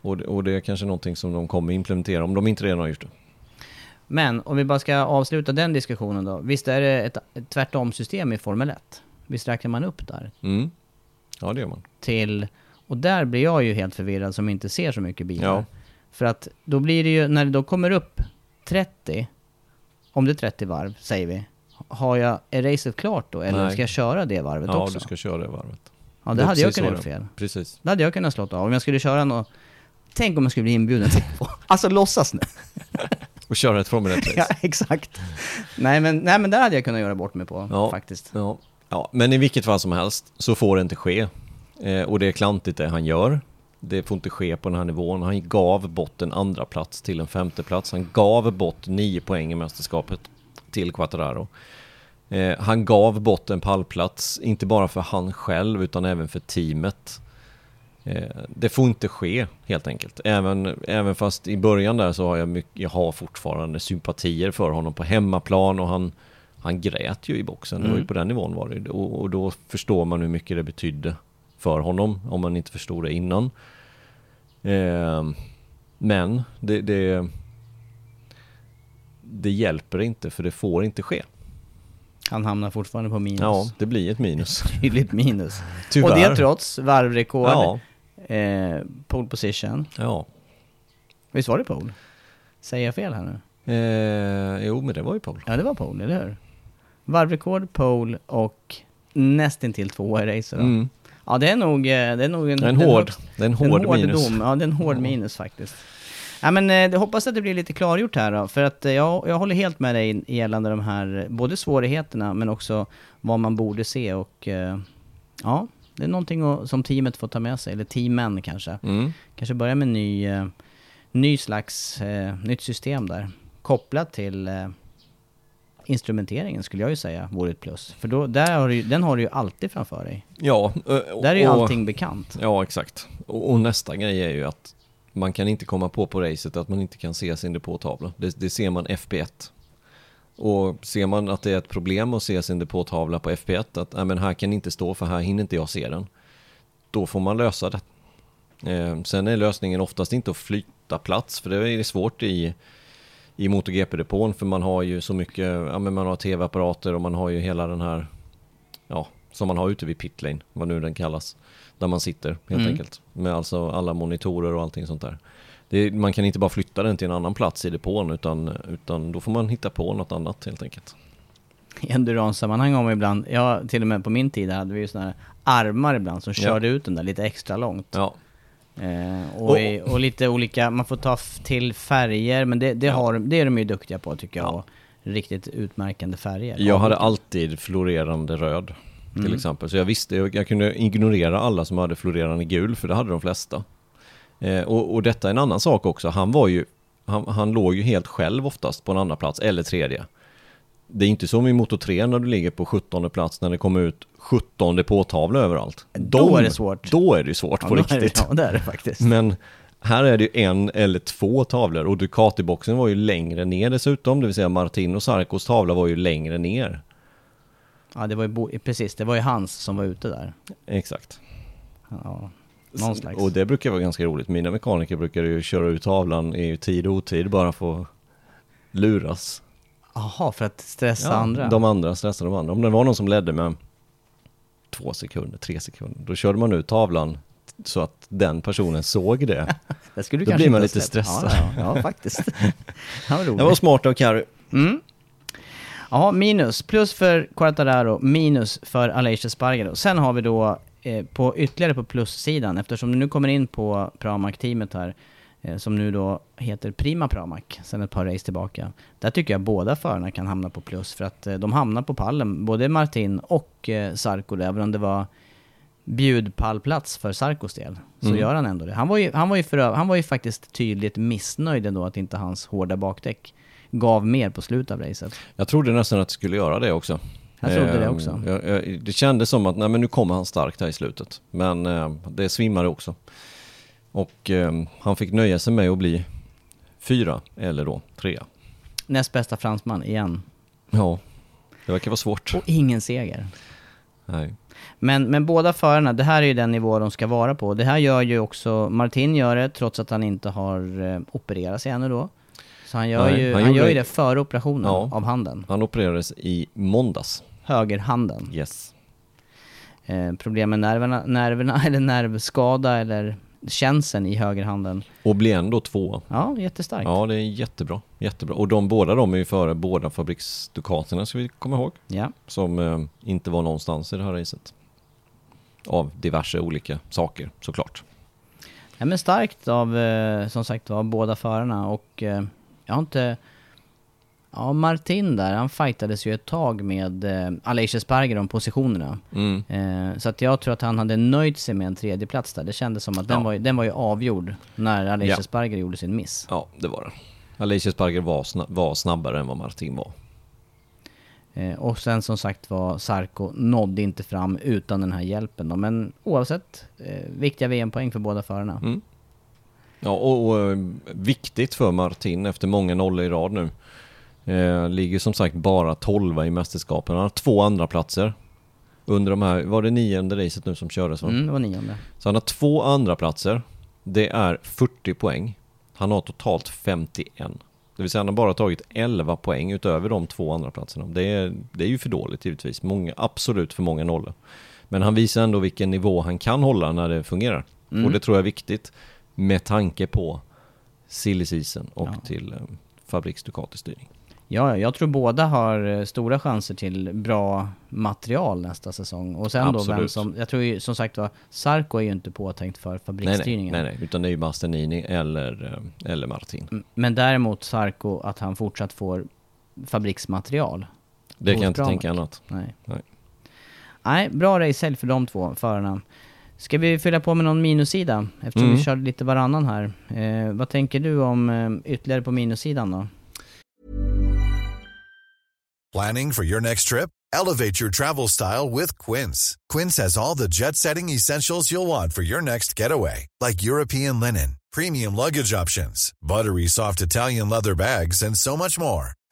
Och det, och det är kanske någonting som de kommer implementera om de inte redan har gjort det. Men om vi bara ska avsluta den diskussionen då. Visst är det ett, ett tvärtom-system i Formel 1? Visst räknar man upp där? Mm. Ja, det gör man. Till, och där blir jag ju helt förvirrad som inte ser så mycket bilar. Ja. För att då blir det ju, när det då kommer upp 30, om det är 30 varv säger vi, har jag, är racet klart då? Eller Nej. ska jag köra det varvet Ja, också? du ska köra det varvet. Ja, Det det hade jag kunnat göra fel. Precis. Det hade jag kunnat slå av. Om jag skulle köra något, tänk om jag skulle bli inbjuden till. Alltså låtsas nu. Och köra ett Formel 1-race. ja, exakt. Nej men, nej men där hade jag kunnat göra bort mig på Ja. faktiskt. Ja. ja, men i vilket fall som helst så får det inte ske. Eh, och det är klantigt det han gör. Det får inte ske på den här nivån. Han gav bort en andra plats till en femte plats. Han gav bort nio poäng i mästerskapet till Quattararo. Eh, han gav bort en pallplats, inte bara för han själv utan även för teamet. Eh, det får inte ske helt enkelt. Även, även fast i början där så har jag, mycket, jag har fortfarande sympatier för honom på hemmaplan och han, han grät ju i boxen. Det var ju Mm. på den nivån var det. Och, och då förstår man hur mycket det betydde för honom om man inte förstod det innan. Eh, men det, det, det hjälper inte för det får inte ske. Han hamnar fortfarande på minus. Ja, det blir ett minus. Tydligt minus. Tyvärr. Och det trots varvrekord, Ja, eh, pole position. ja. Visst var det pole? Säger jag fel här nu? Eh, jo, men det var ju Paul. Ja det var pole, eller hur? Varvrekord, pole och nästintill tvåa i racet då. Mm. Ja det är nog, eh, det är nog en... Det är en hård, högst- det är en hård, minus. dom. Ja det är en hård Ja. minus faktiskt. Ja men eh, jag hoppas att det blir lite klargjort här då, för att eh, jag, jag håller helt med dig gällande de här, eh, både svårigheterna men också vad man borde se och eh, ja, det är någonting som teamet får ta med sig, eller teamen kanske. Mm. Kanske börja med en ny, eh, ny slags, eh, nytt system där. Kopplat till eh, instrumenteringen skulle jag ju säga vore ett plus. För då, där har du, den har du ju alltid framför dig. Ja, eh, och, Där är ju och- allting bekant. Ja, exakt. Och, och nästa grej är ju att man kan inte komma på på racet att man inte kan se sin depåtavla. Det, det ser man FP1. Och ser man att det är ett problem att se sin depåtavla på FP1, att nej, men här kan inte stå för här hinner inte jag se den. Då får man lösa det. Eh, sen är lösningen oftast inte att flytta plats, för det är svårt i, i MotoGP-depån, för man har ju så mycket, ja men man har tv-apparater och man har ju hela den här, ja, som man har ute vid pitlane, vad nu den kallas, där man sitter helt Mm. enkelt. Med alltså alla monitorer och allting sånt där. Det, man kan inte bara flytta den till en annan plats i depån, utan, utan då får man hitta på något annat helt enkelt. I endurance-sammanhang har man ibland, ja till och med på min tid hade vi ju sådana här armar ibland som Ja. körde ut den där lite extra långt. Ja, Eh, och, i, och lite olika, man får ta till färger, men det, det, Ja. har, det är de ju duktiga på tycker jag. Ja. och Riktigt utmärkande färger. jag hade alltid florerande röd till Mm. exempel. Så jag visste, jag, jag kunde ignorera alla som hade florerande gul, för det hade de flesta. Eh, och, och detta är en annan sak också, han var ju, han, han låg ju helt själv oftast på en andra plats eller tredje. det är inte som i Moto 3 när du ligger på 17 plats när det kommer ut 17 depåtavlor överallt. Då är det svårt. Då är det svårt Ja, på riktigt. det, ja, det är det faktiskt. Men här är det ju en eller två tavlor och Ducati-boxen var ju längre ner dessutom, det vill säga Martin och Sarkos tavla var ju längre ner. Ja, det var ju bo- precis, det var ju hans som var ute där. Exakt. Ja, någon slags. Och det brukar vara ganska roligt. Mina mekaniker brukar ju köra ut tavlan i tid och otid bara att luras. Jaha, för att stressa andra? De andra stressar de andra. Om det var någon som ledde med två sekunder, tre sekunder, då körde man ut tavlan så att den personen såg det. det då blir man lite stressad. Ja, ja, ja faktiskt. ja. Det var smart av Carro. Mm. Ja, minus. Plus för Quartararo, minus för Aleix Espargaro. Sen har vi då eh, på ytterligare på plussidan, eftersom du nu kommer in på Pramac-teamet här, eh, som nu då heter Prima Pramac, sen ett par race tillbaka. Där tycker jag båda förarna kan hamna på plus, för att eh, de hamnar på pallen, både Martin och eh, Sarko, även om det var bjudpallplats för Sarkos del, så Mm. gör han ändå det. Han var ju, han var ju, för, han var ju faktiskt tydligt missnöjd ändå att inte hans hårda bakdäck gav mer på slutet av racet. Jag trodde nästan att det skulle göra det också. Jag trodde det Ehm, också. Jag, jag, det kändes som att nej, men nu kommer han starkt här i slutet. Men eh, det svimmade också. Och eh, han fick nöja sig med att bli fyra eller då trea. Näst bästa fransman igen. Ja, det verkar vara svårt. Och ingen seger. Nej. Men, men båda förarna, det här är ju den nivå de ska vara på. Det här gör ju också, Martin gör det trots att han inte har eh, opererat sig ännu då. Så han gör, Nej, ju, han han, gör gjorde- ju det före operationen Ja. av handen. Han opererades i måndags. Högerhanden. Yes. Eh, problem med nerverna, nerverna, eller nervskada eller känseln i högerhanden. Och blir ändå två. Ja, jättestarkt. Ja, det är jättebra. Jättebra. Och de båda de är ju före båda fabriksdukaterna ska vi komma ihåg. Ja. Som eh, inte var någonstans i det här racet. Av diverse olika saker såklart. Ja, men starkt av, eh, som sagt av båda förarna och eh, jag har inte... Ja, Martin där, han fightades ju ett tag med eh, Aleix Espargaro om positionerna. Mm. Eh, så att jag tror att han hade nöjt sig med en tredje plats där. Det kändes som att den, Ja. var, ju- den var ju avgjord när Aleix Ja. Espargaro gjorde sin miss. Ja, det var det. Alicia Sparger var, sna- var snabbare än vad Martin var. Eh, och sen som sagt var Sarko nådde inte fram utan den här hjälpen då. Men oavsett, eh, viktiga VM-poäng för båda förarna. Mm. Ja, och, och eh, viktigt för Martin efter många nollor i rad nu. Eh, ligger som sagt bara 12 i mästerskapen. Han har två andra platser Under de här, var det nionde racet nu som kördes va? Mm, det var nionde. Så han har två andra platser. Det är 40 poäng. Han har totalt 51. Det vill säga han har bara tagit 11 poäng utöver de två andra platserna. Det är, det är ju för dåligt givetvis. Många, absolut för många nollor. Men han visar ändå vilken nivå han kan hålla när det fungerar. Mm. Och det tror jag är viktigt med tanke på silly season och Ja. till eh, Fabriks Ducati-styrning. Ja, jag tror båda har eh, stora chanser till bra material nästa säsong. Och sen då vem Absolut. som, jag tror ju som sagt var, Sarko är ju inte påtänkt för Nej, nej, fabriksstyrningen. nej, nej, utan det är ju Bastianini eller, eh, eller Martin. M- Men däremot Sarko, att han fortsatt får fabriksmaterial. Det kan jag inte tänka Pramac. annat. Nej. Nej. Nej, bra racehelg för de två förarna. Ska vi fylla på med någon minussida? Eftersom Mm. vi körde lite varannan här. Eh, vad tänker du om eh, ytterligare på minussidan då? Planning for your next trip? Elevate your travel style with Quince. Quince has all the jet setting essentials you'll want for your next getaway, like European linen, premium luggage options, buttery soft Italian leather bags, and so much more.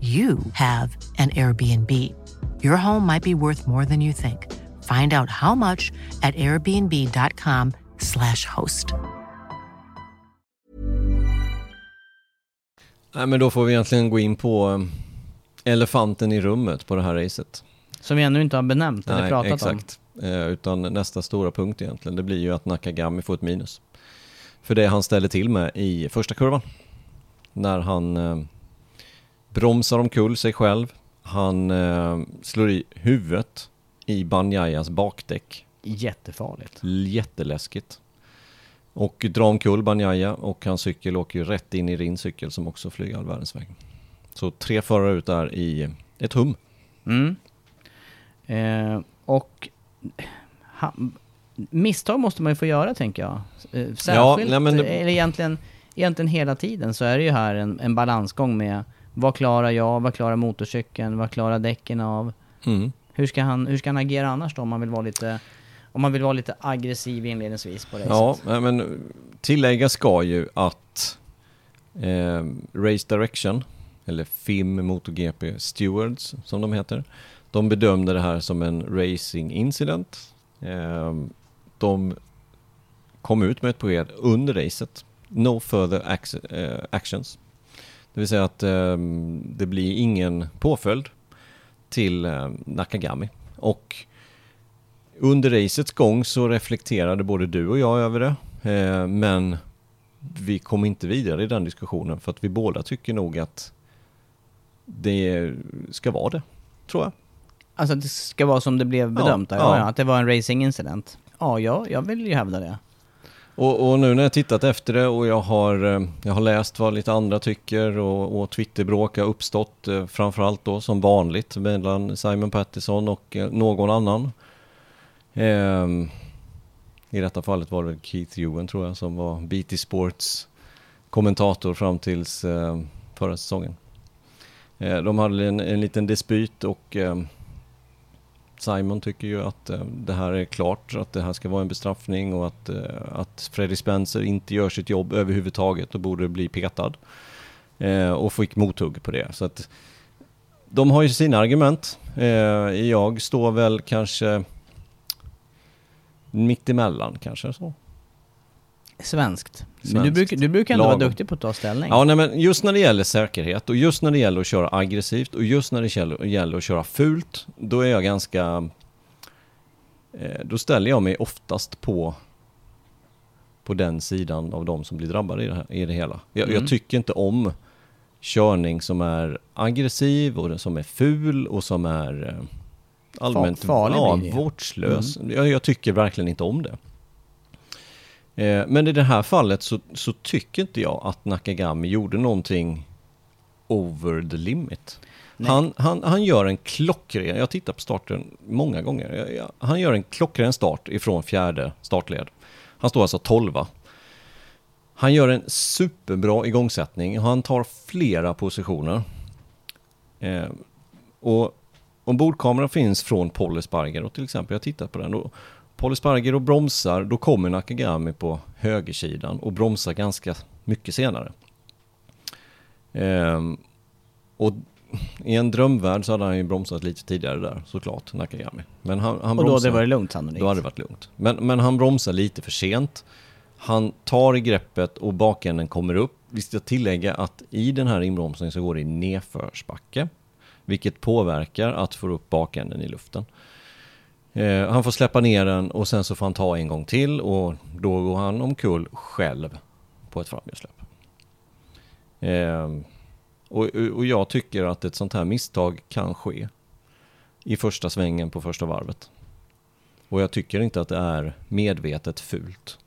you have an Airbnb. Your home might be worth more than you think. Find out how much at airbnb.com slash host. Nej, men då får vi egentligen gå in på eh, elefanten i rummet på det här racet. Som vi ännu inte har benämnt eller Nej, pratat exakt. Eh, utan nästa stora punkt egentligen, det blir ju att Nakagami får ett minus. För det han ställer till med i första kurvan. När han eh, bromsar omkull sig själv. Han eh, slår i huvudet i Banyayas bakdäck. Jättefarligt. Jätteläskigt. Och drar omkull Banyaya och hans cykel åker ju rätt in i Rins cykel som också flyger all världens väg. Så tre förare ut där i ett hum. Mm. Eh, och ha, misstag måste man ju få göra tänker jag. Eh, Särskilt, nej, men det- eller egentligen, egentligen hela tiden så är det ju här en, en balansgång med vad klarar jag, vad klarar motorcykeln, vad klarar däcken av? Mm. Hur ska han, hur ska han agera annars då om man vill vara lite, om man vill vara lite aggressiv inledningsvis på racet? Ja, men tillägga ska ju att eh, Race Direction, eller FIM MotoGP Stewards som de heter, de bedömde det här som en racing incident. Eh, de kom ut med ett besked under racet. No further ac- eh, actions. Det vill säga att eh, det blir ingen påföljd till eh, Nakagami. Och under racets gång så reflekterade både du och jag över det. Eh, men vi kom inte vidare i den diskussionen för att vi båda tycker nog att det ska vara det, tror jag. Alltså att det ska vara som det blev bedömt? Ja, ja. ja. Att det var en racing incident? Ja, jag, jag vill ju hävda det. Och, och nu när jag tittat efter det och jag har, eh, jag har läst vad lite andra tycker och, och Twitterbråk har uppstått eh, framförallt då som vanligt mellan Simon Pattison och eh, någon annan. Ehm, I detta fallet var det Keith Ewan tror jag som var BT Sports kommentator fram tills eh, förra säsongen. Ehm, de hade en, en liten dispyt och eh, Simon tycker ju att eh, det här är klart, att det här ska vara en bestraffning och att, eh, att Freddie Spencer inte gör sitt jobb överhuvudtaget och borde bli petad. Eh, och fick mothugg på det. Så att de har ju sina argument. Jag står väl kanske mitt emellan kanske så. Svenskt. Men du brukar, du brukar ändå Lagom. vara duktig på att ta ställning. Ja, nej, men just när det gäller säkerhet och just när det gäller att köra aggressivt och just när det gäller, att köra fult, då är jag ganska... Eh, då ställer jag mig oftast på, på den sidan av de som blir drabbade i det, här, i det hela. Jag, Mm. jag tycker inte om körning som är aggressiv och som är ful och som är eh, allmänt farlig ja, det. Mm. vårdslös. Jag, jag tycker verkligen inte om det. Eh, Men i det här fallet så, så tycker inte jag att Nakagami gjorde någonting over the limit. Han, han, han gör en klockren, jag tittar på starten många gånger, Jag- jag- han gör en klockren start ifrån fjärde startled. Han står alltså tolva. Han gör en superbra igångsättning, han tar flera positioner. Eh, och ombordkameran finns från Paul Espargaro till exempel, jag har tittat på den. Och Paul Espargaro bromsar, då kommer Nakagami på högersidan och bromsar ganska mycket senare. Ehm, och i en drömvärld så hade han ju bromsat lite tidigare där såklart, Nakagami. Men han, han och då hade det varit lugnt sannolikt. då hade det varit lugnt. Men, men han bromsar lite för sent. Han tar i greppet och bakänden kommer upp. Vi ska tillägga att i den här inbromsningen så går det i nedförsbacke. Vilket påverkar att få upp bakänden i luften. Eh, han får släppa ner den och sen så får han ta en gång till och då går han omkull själv på ett framhjulssläpp. Eh, och, och jag tycker att ett sånt här misstag kan ske i första svängen på första varvet. Och jag tycker inte att det är medvetet fult.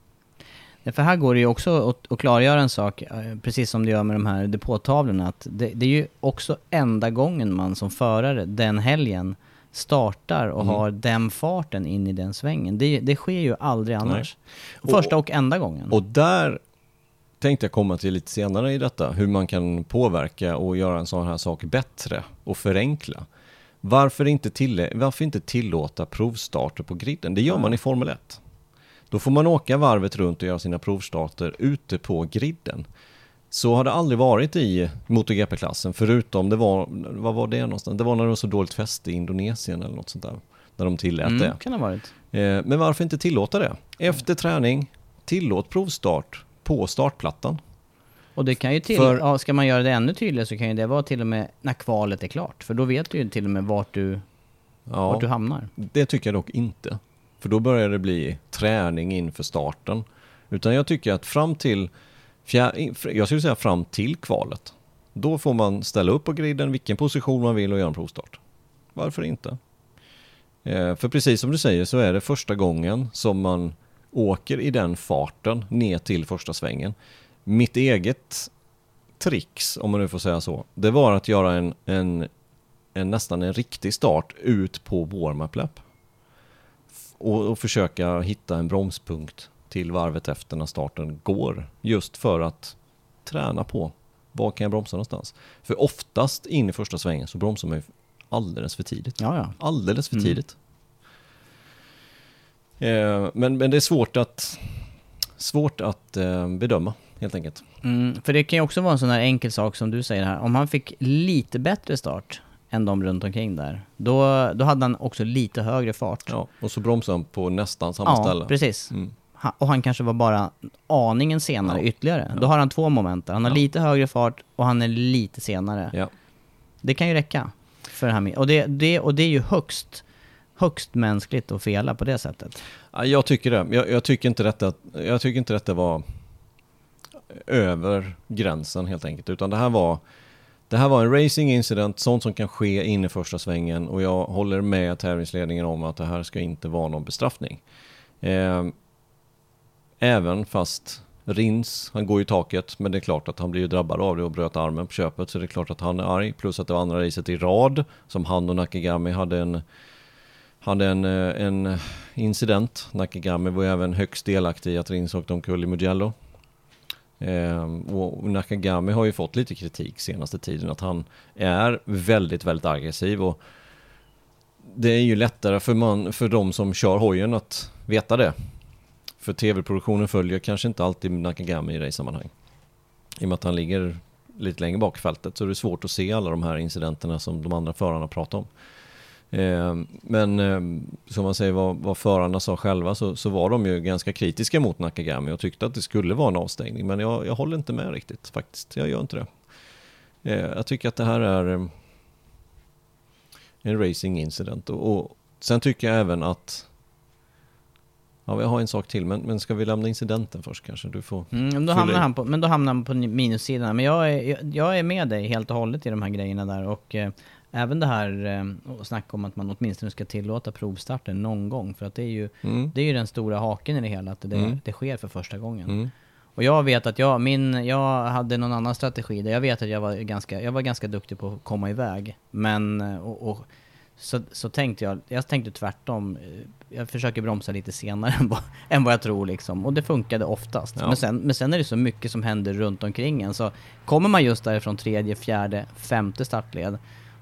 För här går det ju också att, att klargöra en sak, eh, precis som det gör med de här depåtavlorna, att det, det är ju också enda gången man som förare den helgen startar och Mm. har den farten in i den svängen. Det, det sker ju aldrig annars. Och- Första och enda gången. Och där tänkte jag komma till lite senare i detta, hur man kan påverka och göra en sån här sak bättre och förenkla. Varför inte, till, varför inte tillåta provstarter på griden? Det gör man i Formel 1. Då får man åka varvet runt och göra sina provstarter ute på griden. Så har det aldrig varit i MotoGP-klassen, förutom det var, vad var det någonstans? Det var när det var så dåligt fäste i Indonesien eller något sånt där. När de tillät det. Mm, kan ha varit. Eh, Men varför inte tillåta det? Efter träning, tillåt provstart på startplattan. Och det kan ju till, För- ja, ska man göra det ännu tydligare så kan ju det vara till och med när kvalet är klart. För då vet du ju till och med vart du, vart du Ja, hamnar. det tycker jag dock inte. För då börjar det bli träning inför starten. Utan jag tycker att fram till, fjär, jag skulle säga fram till kvalet, då får man ställa upp på griden vilken position man vill och göra en provstart. Varför inte? Eh, för precis som du säger så är det första gången som man åker i den farten ner till första svängen. Mitt eget tricks, om man nu får säga så, det var att göra en, en, en nästan en riktig start ut på warm-up Och, och försöka hitta en bromspunkt till varvet efter när starten går. Just för att träna på var kan jag bromsa någonstans. För oftast in i första svängen så bromsar man ju alldeles för tidigt. Ja, ja. Alldeles för Mm. tidigt. Eh, men, men det är svårt att, svårt att eh, bedöma helt enkelt. Mm, för det kan ju också vara en sån här enkel sak som du säger här. Om han fick lite bättre start än de runt omkring där, då, då hade han också lite högre fart. Ja, och så bromsar han på nästan samma ställe. precis. Mm. Och han kanske var bara aningen senare Ja. ytterligare. Då har han två moment. där. Han har Ja. lite högre fart och han är lite senare. Ja. Det kan ju räcka för det här med. Och det, det, och det är ju högst, högst mänskligt att fela på det sättet. Ja, Jag tycker det. Jag, jag, tycker inte detta, jag tycker inte detta var över gränsen helt enkelt. Utan det här var, det här var en racing incident, sånt som kan ske in i första svängen. Och jag håller med tävlingsledningen om att det här ska inte vara någon bestraffning. Eh, även fast Rins, han går ju i taket, men det är klart att han blir ju drabbad av det och bröt armen på köpet. Så det är klart att han är arg. Plus att det var andra racet i rad som han och Nakagami hade en hade en, eh, en incident. Nakagami var ju även högst delaktig i att Rins åkte omkull i Mugello. Ehm, och Nakagami har ju fått lite kritik senaste tiden att han är väldigt, väldigt aggressiv och det är ju lättare för, man, för de som kör hojen att veta det. För tv-produktionen följer kanske inte alltid Nakagami i race-sammanhang. I och med att han ligger lite längre bak i fältet så är det svårt att se alla de här incidenterna som de andra förarna pratar om. Eh, Men eh, som man säger vad, vad förarna sa själva så, så var de ju ganska kritiska mot Nakagami och tyckte att det skulle vara en avstängning. Men jag, jag håller inte med riktigt faktiskt. Jag gör inte det. Eh, Jag tycker att det här är ehm, en racing incident. Och, och sen tycker jag även att Ja, jag har en sak till, men, men ska vi lämna incidenten först kanske? Du får Mm, men, då hamnar i. han på, men då hamnar han på minussidan. Men jag är, jag, är med dig helt och hållet i de här grejerna där. Och eh, även det här eh, och snacka om att man åtminstone ska tillåta provstarten någon gång. För att det är ju, Mm. det är ju den stora haken i det hela, att det, Mm. det sker för första gången. Mm. Och jag vet att jag, min, jag hade någon annan strategi där jag vet att jag var ganska, jag var ganska duktig på att komma iväg. Men, eh, och, och så, så tänkte jag, jag tänkte tvärtom. Eh, Jag försöker bromsa lite senare än vad, än vad jag tror liksom. Och det funkade oftast. Ja. Men, sen, men sen är det så mycket som händer runt omkring en. Så kommer man just därifrån tredje, fjärde, femte startled.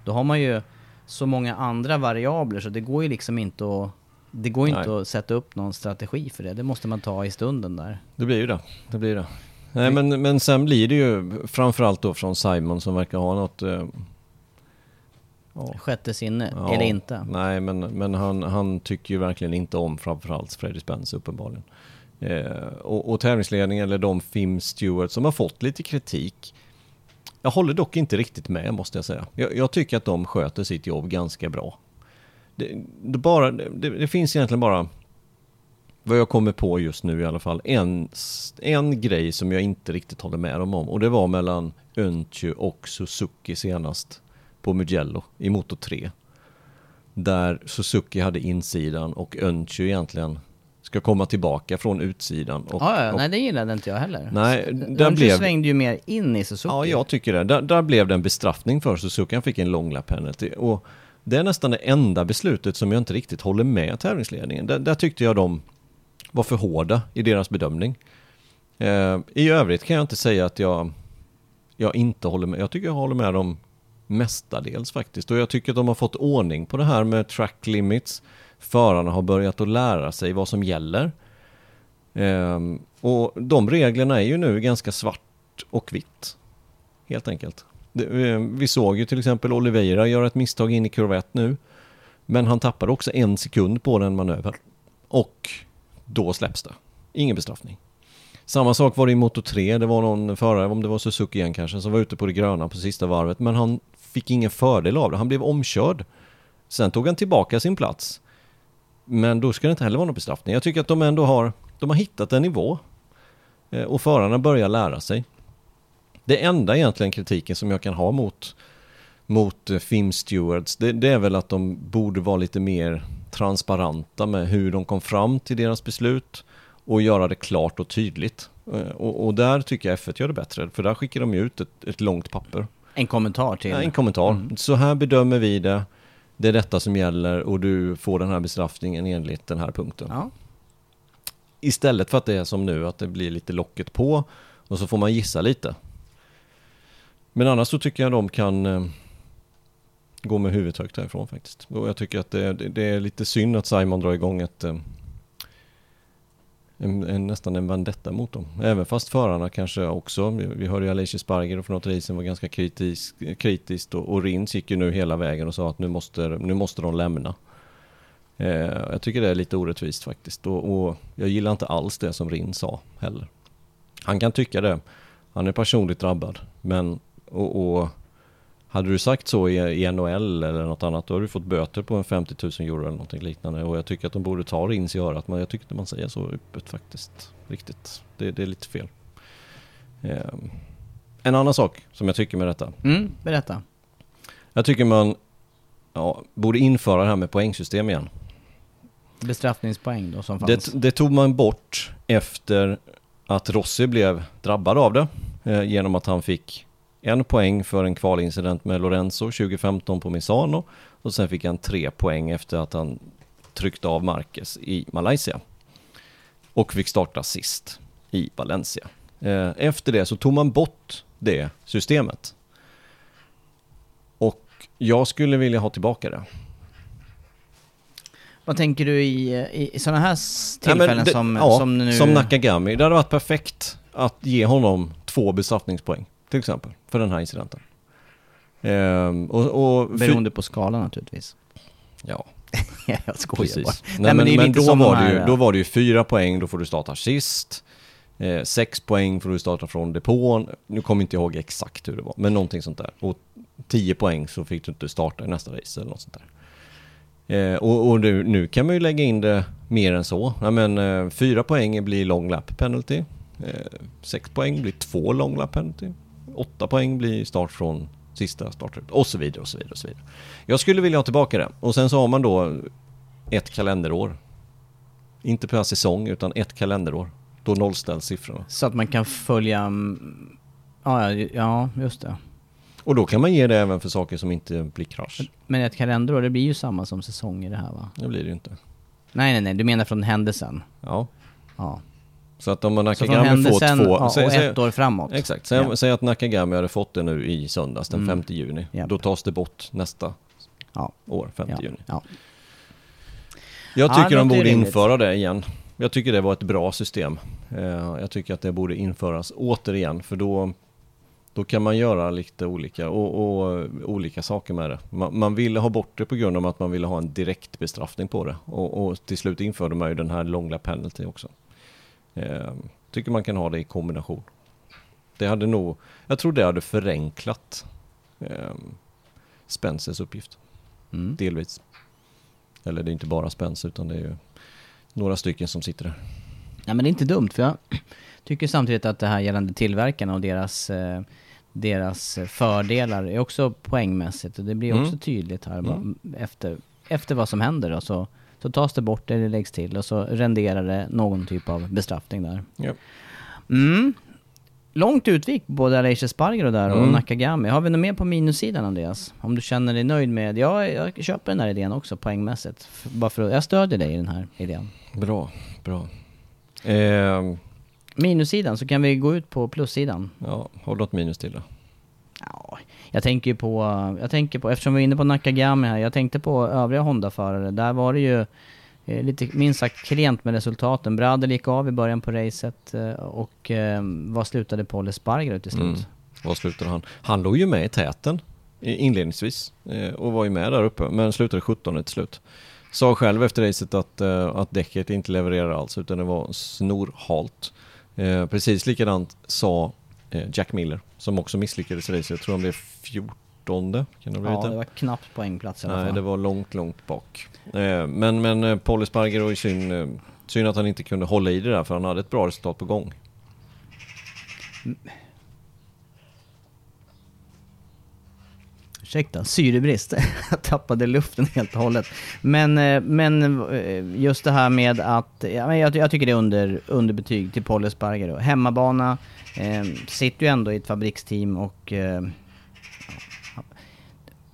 Då har man ju så många andra variabler så det går ju liksom inte att det går inte Nej. att sätta upp någon strategi för det. Det måste man ta i stunden där. Det blir ju det. Det blir det. Nej, men, men sen blir det ju framförallt då från Simon som verkar ha något... Ja, Sjätte sinne, ja, eller inte. Nej, men, men han, han tycker ju verkligen inte om framförallt Freddie Spence uppenbarligen. Eh, och, och tävlingsledningen, eller de Fim Stewart som har fått lite kritik. Jag håller dock inte riktigt med måste jag säga. Jag, jag tycker att de sköter sitt jobb ganska bra. Det, det, bara, det, det finns egentligen bara vad jag kommer på just nu i alla fall, en, en grej som jag inte riktigt håller med dem om. Och det var mellan Öntju och Suzuki senast på Mugello i Moto 3. Där Suzuki hade insidan och Öntju egentligen ska komma tillbaka från utsidan. Och, Ja, ja, nej det gillade inte jag heller. Nej, där de blev- svängde ju mer in i Suzuki. Ja, jag tycker det. Där, där blev det en bestraffning för Suzuki. Han fick en long lap penalty. Och det är nästan det enda beslutet som jag inte riktigt håller med tävlingsledningen. Där, där tyckte jag de var för hårda i deras bedömning. Eh, I övrigt kan jag inte säga att jag, jag inte håller med. Jag tycker jag håller med dem mestadels faktiskt. Och jag tycker att de har fått ordning på det här med track limits. Förarna har börjat att lära sig vad som gäller. Ehm, och de reglerna är ju nu ganska svart och vitt. Helt enkelt. Det, ehm, vi såg ju till exempel Oliveira göra ett misstag in i kurva 1 nu. Men han tappade också en sekund på den manövern. Och då släpps det. Ingen bestraffning. Samma sak var det i Moto 3. Det var någon förare, om det var Suzuki igen kanske, som var ute på det gröna på sista varvet. Men han fick ingen fördel av det. Han blev omkörd. Sen tog han tillbaka sin plats. Men då ska det inte heller vara någon bestraffning. Jag tycker att de ändå har, de har hittat en nivå. Eh, och förarna börjar lära sig. Det enda egentligen kritiken som jag kan ha mot, mot eh, FIM Stewards, det, det är väl att de borde vara lite mer transparenta med hur de kom fram till deras beslut och göra det klart och tydligt. Eh, och, och där tycker jag F1 gör det bättre, för där skickar de ju ut ett, ett långt papper. En kommentar till... Ja, en kommentar. Så här bedömer vi det. Det är detta som gäller och du får den här bestraffningen enligt den här punkten. Ja. Istället för att det är som nu, att det blir lite locket på och så får man gissa lite. Men annars så tycker jag de kan eh, gå med huvudet högt härifrån faktiskt. Och jag tycker att det, det, det är lite synd att Simon drar igång ett eh, en, en, nästan en vendetta mot dem. Även fast förarna kanske också, vi, vi hörde ju Alicia Sparger för något racen var ganska kritisk, kritiskt och, och Rins gick ju nu hela vägen och sa att nu måste, nu måste de lämna. Eh, jag tycker det är lite orättvist faktiskt och, och jag gillar inte alls det som Rins sa heller. Han kan tycka det. Han är personligt drabbad. Men och, och hade du sagt så i, i NHL eller något annat då har du fått böter på en 50 000 euro eller någonting liknande. Och jag tycker att de borde ta Rins i örat men jag tycker inte man säger så öppet faktiskt. Riktigt. Det, det är lite fel. Ehm, en annan sak som jag tycker med detta. Mm, berätta. Jag tycker man ja, borde införa det här med poängsystem igen. Bestraffningspoäng då som fanns. Det, det tog man bort efter att Rossi blev drabbad av det. Eh, genom att han fick en poäng för en kvalincident med Lorenzo 2015 på Misano. Och sen fick han tre poäng efter att han tryckte av Marquez i Malaysia. Och fick starta sist i Valencia. Eh, efter det så tog man bort det systemet. Och jag skulle vilja ha tillbaka det. Vad tänker du i, i, i sådana här tillfällen det- som, ja, som nu... Som Nakagami. Det hade varit perfekt att ge honom två bestraffningspoäng. Till exempel. För den här incidenten. Ehm, och, och Beroende på skalan naturligtvis. Ja, jag skojar bara. precis. Nej, Nej, men men då, var det ju, här- då var det ju fyra poäng, då får du starta sist. Eh, sex poäng får du starta från depån. Nu kommer inte jag ihåg exakt hur det var, men någonting sånt där. Och tio poäng så fick du inte starta i nästa race eller något sånt där. Eh, och och nu, nu kan man ju lägga in det mer än så. Ja, men, eh, fyra poäng blir long lap penalty. Eh, sex poäng blir två long lap penalty. Åtta poäng blir start från sista startrutan och så vidare och så vidare och så vidare. Jag skulle vilja ha tillbaka det. Och sen så har man då ett kalenderår. Inte per säsong utan ett kalenderår. Då nollställs siffrorna. Så att man kan följa... mm, Ja, ja, ja, just det. Och då kan man ge det även för saker som inte blir krasch. Men ett kalenderår, det blir ju samma som säsong i det här va? Det blir det ju inte. Nej, nej, nej, du menar från händelsen? Ja. Ja. Så att om man Så från Nakagami får händelsen två... ja, och säg- säg- ett år framåt? Exakt. Säg, Ja. säg att Nakagami hade fått det nu i söndags den Mm. 5 juni. Japp. Då tas det bort nästa Ja. år, 5 Ja. juni. ja. Jag Ja, tycker de borde rimligt. införa det igen. Jag tycker det var ett bra system. Eh, Jag tycker att det borde införas återigen för då, då kan man göra lite olika, och, och olika saker med det. Man, man ville ha bort det på grund av att man ville ha en direkt bestraffning på det. Och, och till slut införde man ju den här långa penalty också. Eh, tycker man kan ha det i kombination. Det hade nog, jag tror det hade förenklat eh, Spencers uppgift. Mm. Delvis. Eller det är inte bara Spencer utan det är ju några stycken som sitter där. Nej men det är inte dumt för jag tycker samtidigt att det här gällande tillverkarna och deras, eh, deras fördelar är också poängmässigt och det blir Mm. också tydligt här Mm. efter, efter vad som händer då så Så tas det bort eller läggs till och så renderar det någon typ av bestraffning där. Ja. Mm. Långt utvik både Aleish Spargaro där och Mm. Nakagami. Har vi något mer på minussidan Andreas? Om du känner dig nöjd med... Ja, jag köper den här idén också poängmässigt. Bara för att, jag stödjer dig i den här idén. Bra, bra. Eh, Minussidan, så kan vi gå ut på plussidan. ja, har du något minus till då? Ja, jag tänker ju på, jag tänker på, eftersom vi är inne på Nakagami här, jag tänkte på övriga Honda-förare. Där var det ju eh, lite minst sagt klent med resultaten. Bradel gick av i början på racet eh, och eh, vad slutade Paul Espargaro till slut? Mm. Vad slutade han? Han låg ju med i täten inledningsvis eh, och var ju med där uppe men slutade 17 till slut. Sa själv efter racet att, eh, att däcket inte levererade alls utan det var snorhalt. Eh, precis likadant sa Jack Miller som också misslyckades i racet. Jag tror han blev 14 kan det ha Ja, det? var knappt poängplats i alla Nej, fall. det var långt, långt bak. Eh, men men eh, Paul Espargaro är synd, eh, synd att han inte kunde hålla i det där för han hade ett bra resultat på gång. Ursäkta, syrebrist. Jag tappade luften helt och hållet. Men, eh, men eh, just det här med att, jag, jag tycker det är under, underbetyg till Paul Espargaro. Hemmabana, eh, sitter ju ändå i ett fabriksteam och eh,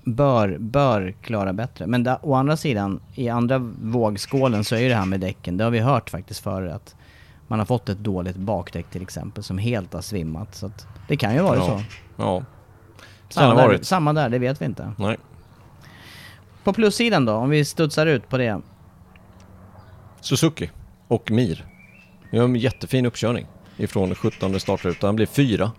bör, bör klara bättre. Men da, å andra sidan, i andra vågskålen så är ju det här med däcken, det har vi hört faktiskt förr att man har fått ett dåligt bakdäck till exempel som helt har svimmat. Så att det kan ju vara ja. så. Ja. Samma där, varit. samma där, det vet vi inte. Nej. På plussidan då, om vi studsar ut på det. Suzuki och Mir. Vi har en jättefin uppkörning ifrån 17 startruta. Han blev fyra.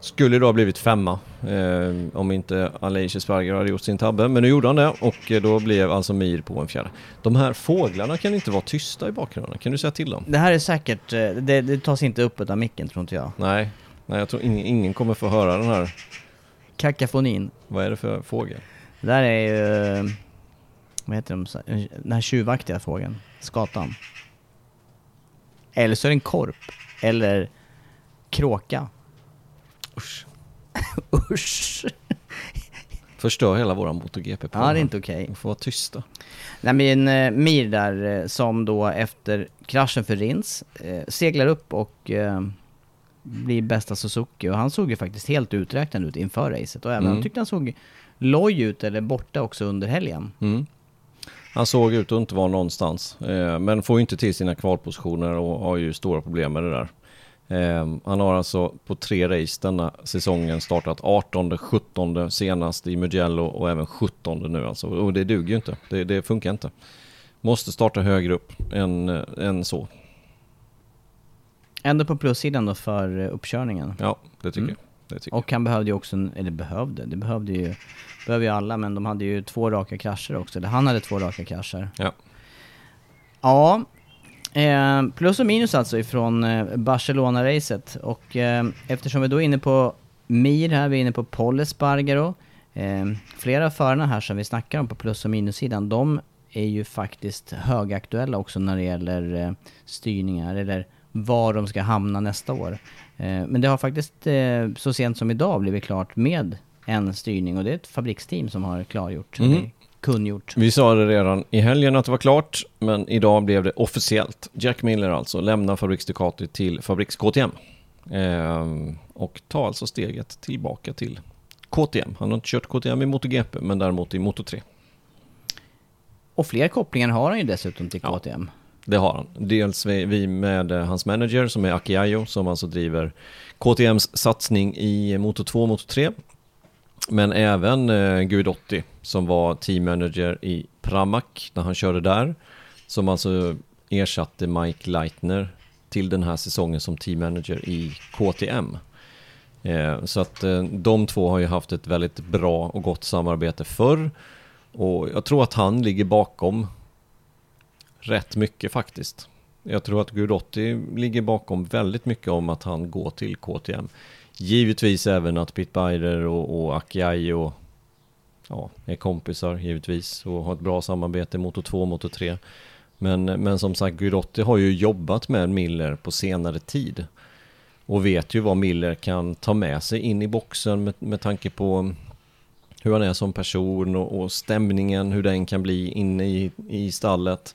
Skulle då ha blivit femma eh, om inte Aleish Espargaro hade gjort sin tabbe. Men nu gjorde han det och eh, då blev alltså Mir på en fjärde. De här fåglarna kan inte vara tysta i bakgrunden. Kan du säga till dem? Det här är säkert, eh, det, det tas inte upp av micken tror inte jag. Nej, Nej jag tror ingen, ingen kommer få höra den här. Kakafonin. Vad är det för fågel? Det där är ju, eh, vad heter de, den här tjuvaktiga fågeln. Skatan. Eller så är det en korp. Eller kråka. Usch. Usch. Förstör hela våran MotoGP Ja, det är inte okej. De får vara tysta. Nej men eh, Mir där eh, som då efter kraschen för Rins eh, seglar upp och blir bästa Suzuki och han såg ju faktiskt helt uträknad ut inför racet och även Mm. han tyckte han såg loj ut eller borta också under helgen. Mm. Han såg ut att inte vara någonstans, eh, men får ju inte till sina kvalpositioner och har ju stora problem med det där. Eh, han har alltså på tre race denna säsongen startat 18, 17 senast i Mugello och även 17 nu alltså. Och det duger ju inte, det, det funkar inte. Måste starta högre upp än, eh, än så. Ändå på plussidan då för eh, uppkörningen. Ja, det tycker Mm. jag. Det tycker Och han behövde ju också, eller behövde, det behövde ju, behöver ju alla men de hade ju två raka krascher också. Eller han hade två raka krascher. Ja. Ja, eh, plus och minus alltså ifrån eh, Barcelona-racet. Och eh, eftersom vi då är inne på Mir här, vi är inne på Paul Espargaro. Eh, flera av förarna här som vi snackar om på plus och minussidan, de är ju faktiskt högaktuella också när det gäller eh, styrningar eller var de ska hamna nästa år. Eh, men det har faktiskt eh, så sent som idag blivit klart med en styrning och det är ett fabriksteam som har klargjort, Mm. kungjort. Vi sa det redan i helgen att det var klart, men idag blev det officiellt. Jack Miller alltså lämnar Fabriks Ducati till Fabriks KTM. Ehm, och tar alltså steget tillbaka till KTM. Han har inte kört KTM i MotoGP, men däremot i Moto3. Och fler kopplingar har han ju dessutom till Ja. Det har han. Dels vi, vi med eh, hans manager som är Aki som alltså driver KTMs satsning i Moto2 och Moto3. Men även eh, Guidotti som var teammanager i Pramac när han körde där. Som alltså ersatte Mike Leitner till den här säsongen som teammanager i KTM. Eh, så att eh, de två har ju haft ett väldigt bra och gott samarbete förr. Och jag tror att han ligger bakom rätt mycket faktiskt. Jag tror att Gudotti ligger bakom väldigt mycket om att han går till KTM. Givetvis även att Pit Bider och, och Akiai och ja, är kompisar givetvis och har ett bra samarbete Moto 2 och Moto 3. Men, men som sagt, Gudotti har ju jobbat med Miller på senare tid. Och vet ju vad Miller kan ta med sig in i boxen med, med tanke på hur han är som person och, och stämningen, hur den kan bli inne i, i stallet.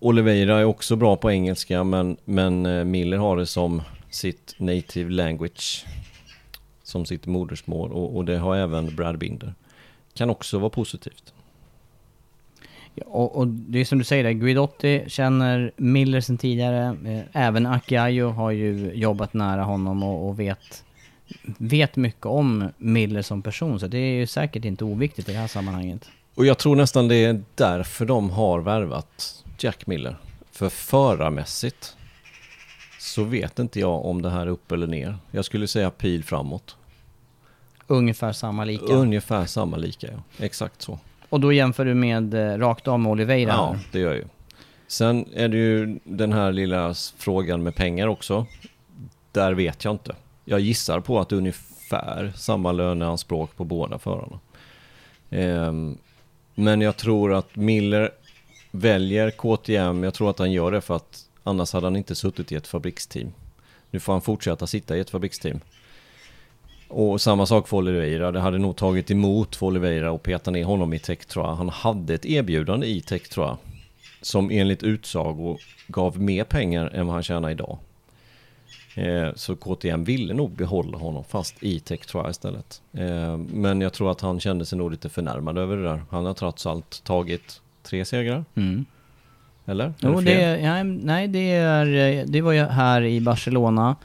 Oliveira är också bra på engelska men, men eh, Miller har det som sitt native language. Som sitt modersmål och, och det har även Brad Binder. Kan också vara positivt. Ja, och, och det är som du säger, där, Guidotti känner Miller sen tidigare. Eh, även Akiayo har ju jobbat nära honom och, och vet, vet mycket om Miller som person. Så det är ju säkert inte oviktigt i det här sammanhanget. Och jag tror nästan det är därför de har värvat Jack Miller. För förarmässigt så vet inte jag om det här är upp eller ner. Jag skulle säga pil framåt. Ungefär samma lika. Ungefär samma lika, ja. Exakt så. och då jämför du med eh, rakt av med Oliveira? Ja, det gör jag ju. Sen är det ju den här lilla frågan med pengar också. Där vet jag inte. Jag gissar på att ungefär samma löneanspråk på båda förarna. Ehm, men jag tror att Miller väljer KTM. Jag tror att han gör det för att annars hade han inte suttit i ett fabriksteam. Nu får han fortsätta sitta i ett fabriksteam. Och samma sak för Oliveira. Det hade nog tagit emot för Oliveira och peta ner honom i Tektra. Han hade ett erbjudande i Tektra som enligt utsago gav mer pengar än vad han tjänar idag. Eh, så KTM ville nog behålla honom fast i Tektra istället. Eh, men jag tror att han kände sig nog lite förnärmad över det där. Han har trots allt tagit tre segrar. Mm. Eller? Är Jo, fler? det, ja, nej, det, är, eh, det var ju här i Barcelona.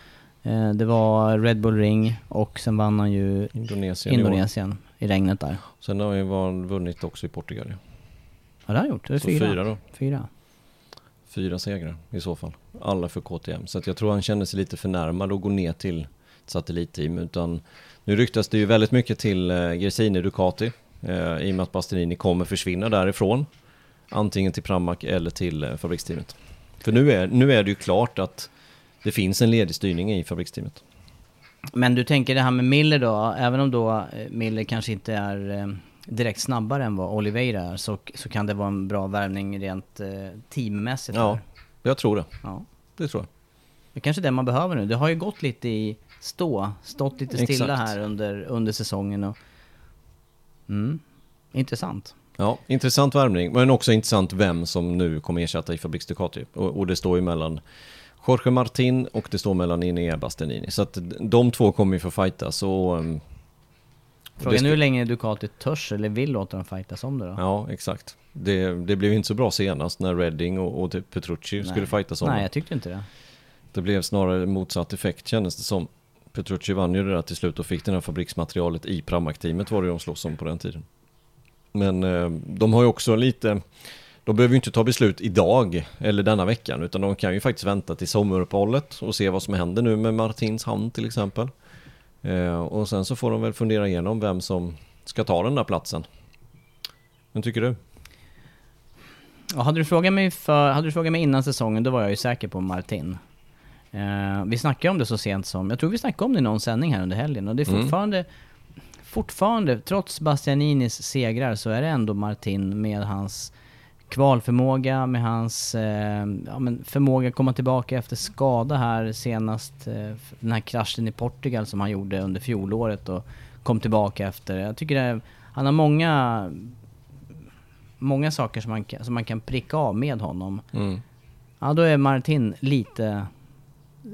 Eh, Det var Red Bull Ring och sen vann han ju Indonesien. i. Indonesien i regnet där. Sen har han vunnit också i Portugal. ja. Det har han gjort. Det är fyra. fyra då. Fyra. Fyra segrar i så fall. Alla för KTM. Så att jag tror han kände sig lite förnärmad att gå ner till satellitteam. Utan nu ryktas det ju väldigt mycket till eh, Gresini Ducati. Eh, I och med att Bastianini kommer försvinna därifrån. Antingen till Pramac eller till eh, fabriksteamet. För nu är, nu är det ju klart att det finns en ledig styrning i fabriksteamet. Men du tänker det här med Miller då, även om då eh, Miller kanske inte är eh, direkt snabbare än vad Oliveira är, så, så kan det vara en bra värvning rent teammässigt. Ja, här. jag tror det. ja. Det tror jag. Det är kanske är det man behöver nu. Det har ju gått lite i stå, stått lite stilla Exakt. här under, under säsongen och... Mm. Intressant. Ja, intressant värvning, men också intressant vem som nu kommer ersätta i Fabriks Ducati. Och, och det står ju mellan Jorge Martin och det står mellan Inea Bastianini. Så att de två kommer ju få fightas och... ehm, Frågan är hur länge Ducati törs eller vill låta dem fightas om det då? Ja, exakt. Det, det blev inte så bra senast när Redding och, och typ Petrucci skulle fightas om Nej, jag tyckte inte det. Det blev snarare motsatt effekt kändes det som. Petrucci vann ju det där till slut och fick det här fabriksmaterialet i Pramac-teamet var det de slåss om på den tiden. Men eh, de har ju också lite, de behöver ju inte ta beslut idag eller denna veckan utan de kan ju faktiskt vänta till sommaruppehållet och se vad som händer nu med Martins hamn till exempel. Eh, och sen så får de väl fundera igenom vem som ska ta den där platsen. Men tycker du? Ja, hade, du frågat mig för, hade du frågat mig innan säsongen, då var jag ju säker på Martin. Eh, vi snackade om det så sent som, jag tror vi snackade om det i någon sändning här under helgen och det är Mm. Fortfarande, trots Bastianinis segrar så är det ändå Martin med hans kvalförmåga, med hans eh, ja, förmåga att komma tillbaka efter skada här senast, eh, den här kraschen i Portugal som han gjorde under fjolåret och kom tillbaka efter. Jag tycker det, han har många många saker som man, som man kan pricka av med honom. Mm. Ja, då är Martin lite,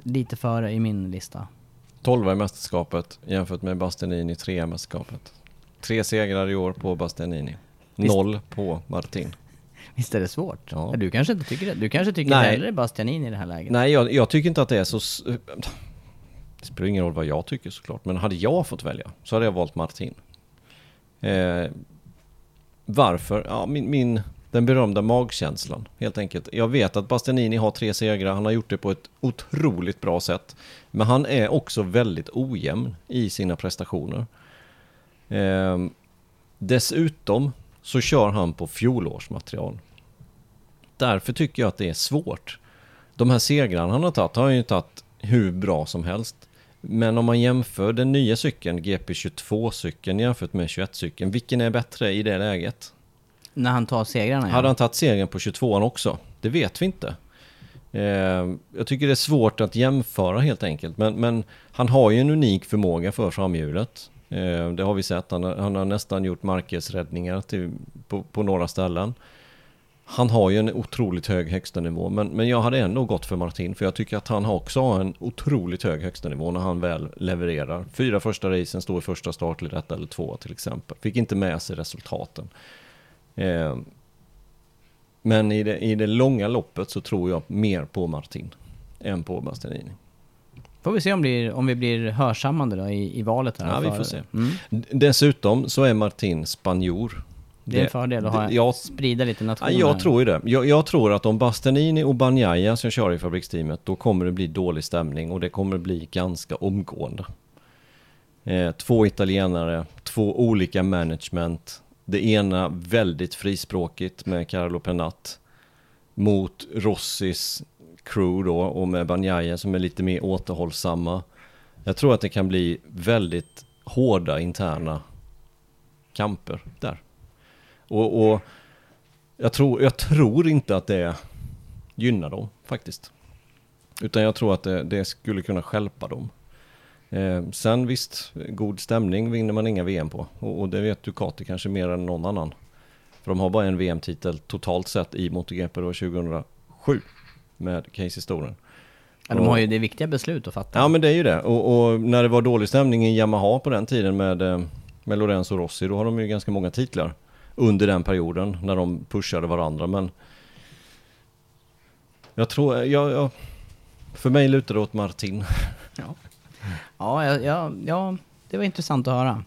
lite före i min lista. 12 i mästerskapet jämfört med Bastianini 3 i mästerskapet. Tre segrar i år på Bastianini. Visst. Noll på Martin. Visst är det svårt? Ja. Du kanske inte tycker det? Du kanske tycker Nej. hellre Bastianini i det här läget? Nej, jag, jag tycker inte att det är så... Det spelar ingen roll vad jag tycker såklart, men hade jag fått välja så hade jag valt Martin. Eh, varför? Ja, min, min, den berömda magkänslan, helt enkelt. Jag vet att Bastianini har tre segrar, han har gjort det på ett otroligt bra sätt. Men han är också väldigt ojämn i sina prestationer. Eh, dessutom så kör han på fjolårsmaterial. Därför tycker jag att det är svårt. De här segrarna han har tagit har han ju tagit hur bra som helst. Men om man jämför den nya cykeln, GP22-cykeln jämfört med 21-cykeln, vilken är bättre i det läget? När han tar segrarna ja. Hade han tagit segern på 22an också? Det vet vi inte. Eh, jag tycker det är svårt att jämföra helt enkelt. Men, men han har ju en unik förmåga för framhjulet. Eh, det har vi sett. Han har, han har nästan gjort Marquez-räddningar till, på, på några ställen. Han har ju en otroligt hög högsta nivå men, men jag hade ändå gått för Martin för jag tycker att han också har en otroligt hög högsta nivå när han väl levererar. Fyra första racen står i första startled, ett eller två till exempel. Fick inte med sig resultaten. Eh, men i det, i det långa loppet så tror jag mer på Martin än på Bastianini. Får vi se om, blir, om vi blir hörsammande då i, i valet här. Ja, vi får se. Mm. Dessutom så är Martin spanjor. Det är en fördel att ha, jag, sprida lite nationer. jag tror ju det. Jag, jag tror att om Bastianini och Banjaya som kör i fabriksteamet, då kommer det bli dålig stämning och det kommer bli ganska omgående. Eh, två italienare, två olika management. Det ena väldigt frispråkigt med Carlo Pernat. mot Rossis crew då och med Banjaya som är lite mer återhållsamma. Jag tror att det kan bli väldigt hårda interna kamper där. Och, och jag, tror, jag tror inte att det gynnar dem faktiskt. Utan jag tror att det, det skulle kunna skälpa dem. Eh, sen visst, god stämning vinner man inga VM på. Och, och det vet Ducati kanske mer än någon annan. För de har bara en VM-titel totalt sett i MotoGP då 2007 med Casey Storen. Ja, de har ju det viktiga beslut att fatta. Ja men det är ju det. Och, och när det var dålig stämning i Yamaha på den tiden med, eh, med Lorenzo Rossi, då har de ju ganska många titlar under den perioden när de pushade varandra. Men jag tror, jag, jag, för mig lutar det åt Martin. Ja, ja, ja, ja, det var intressant att höra.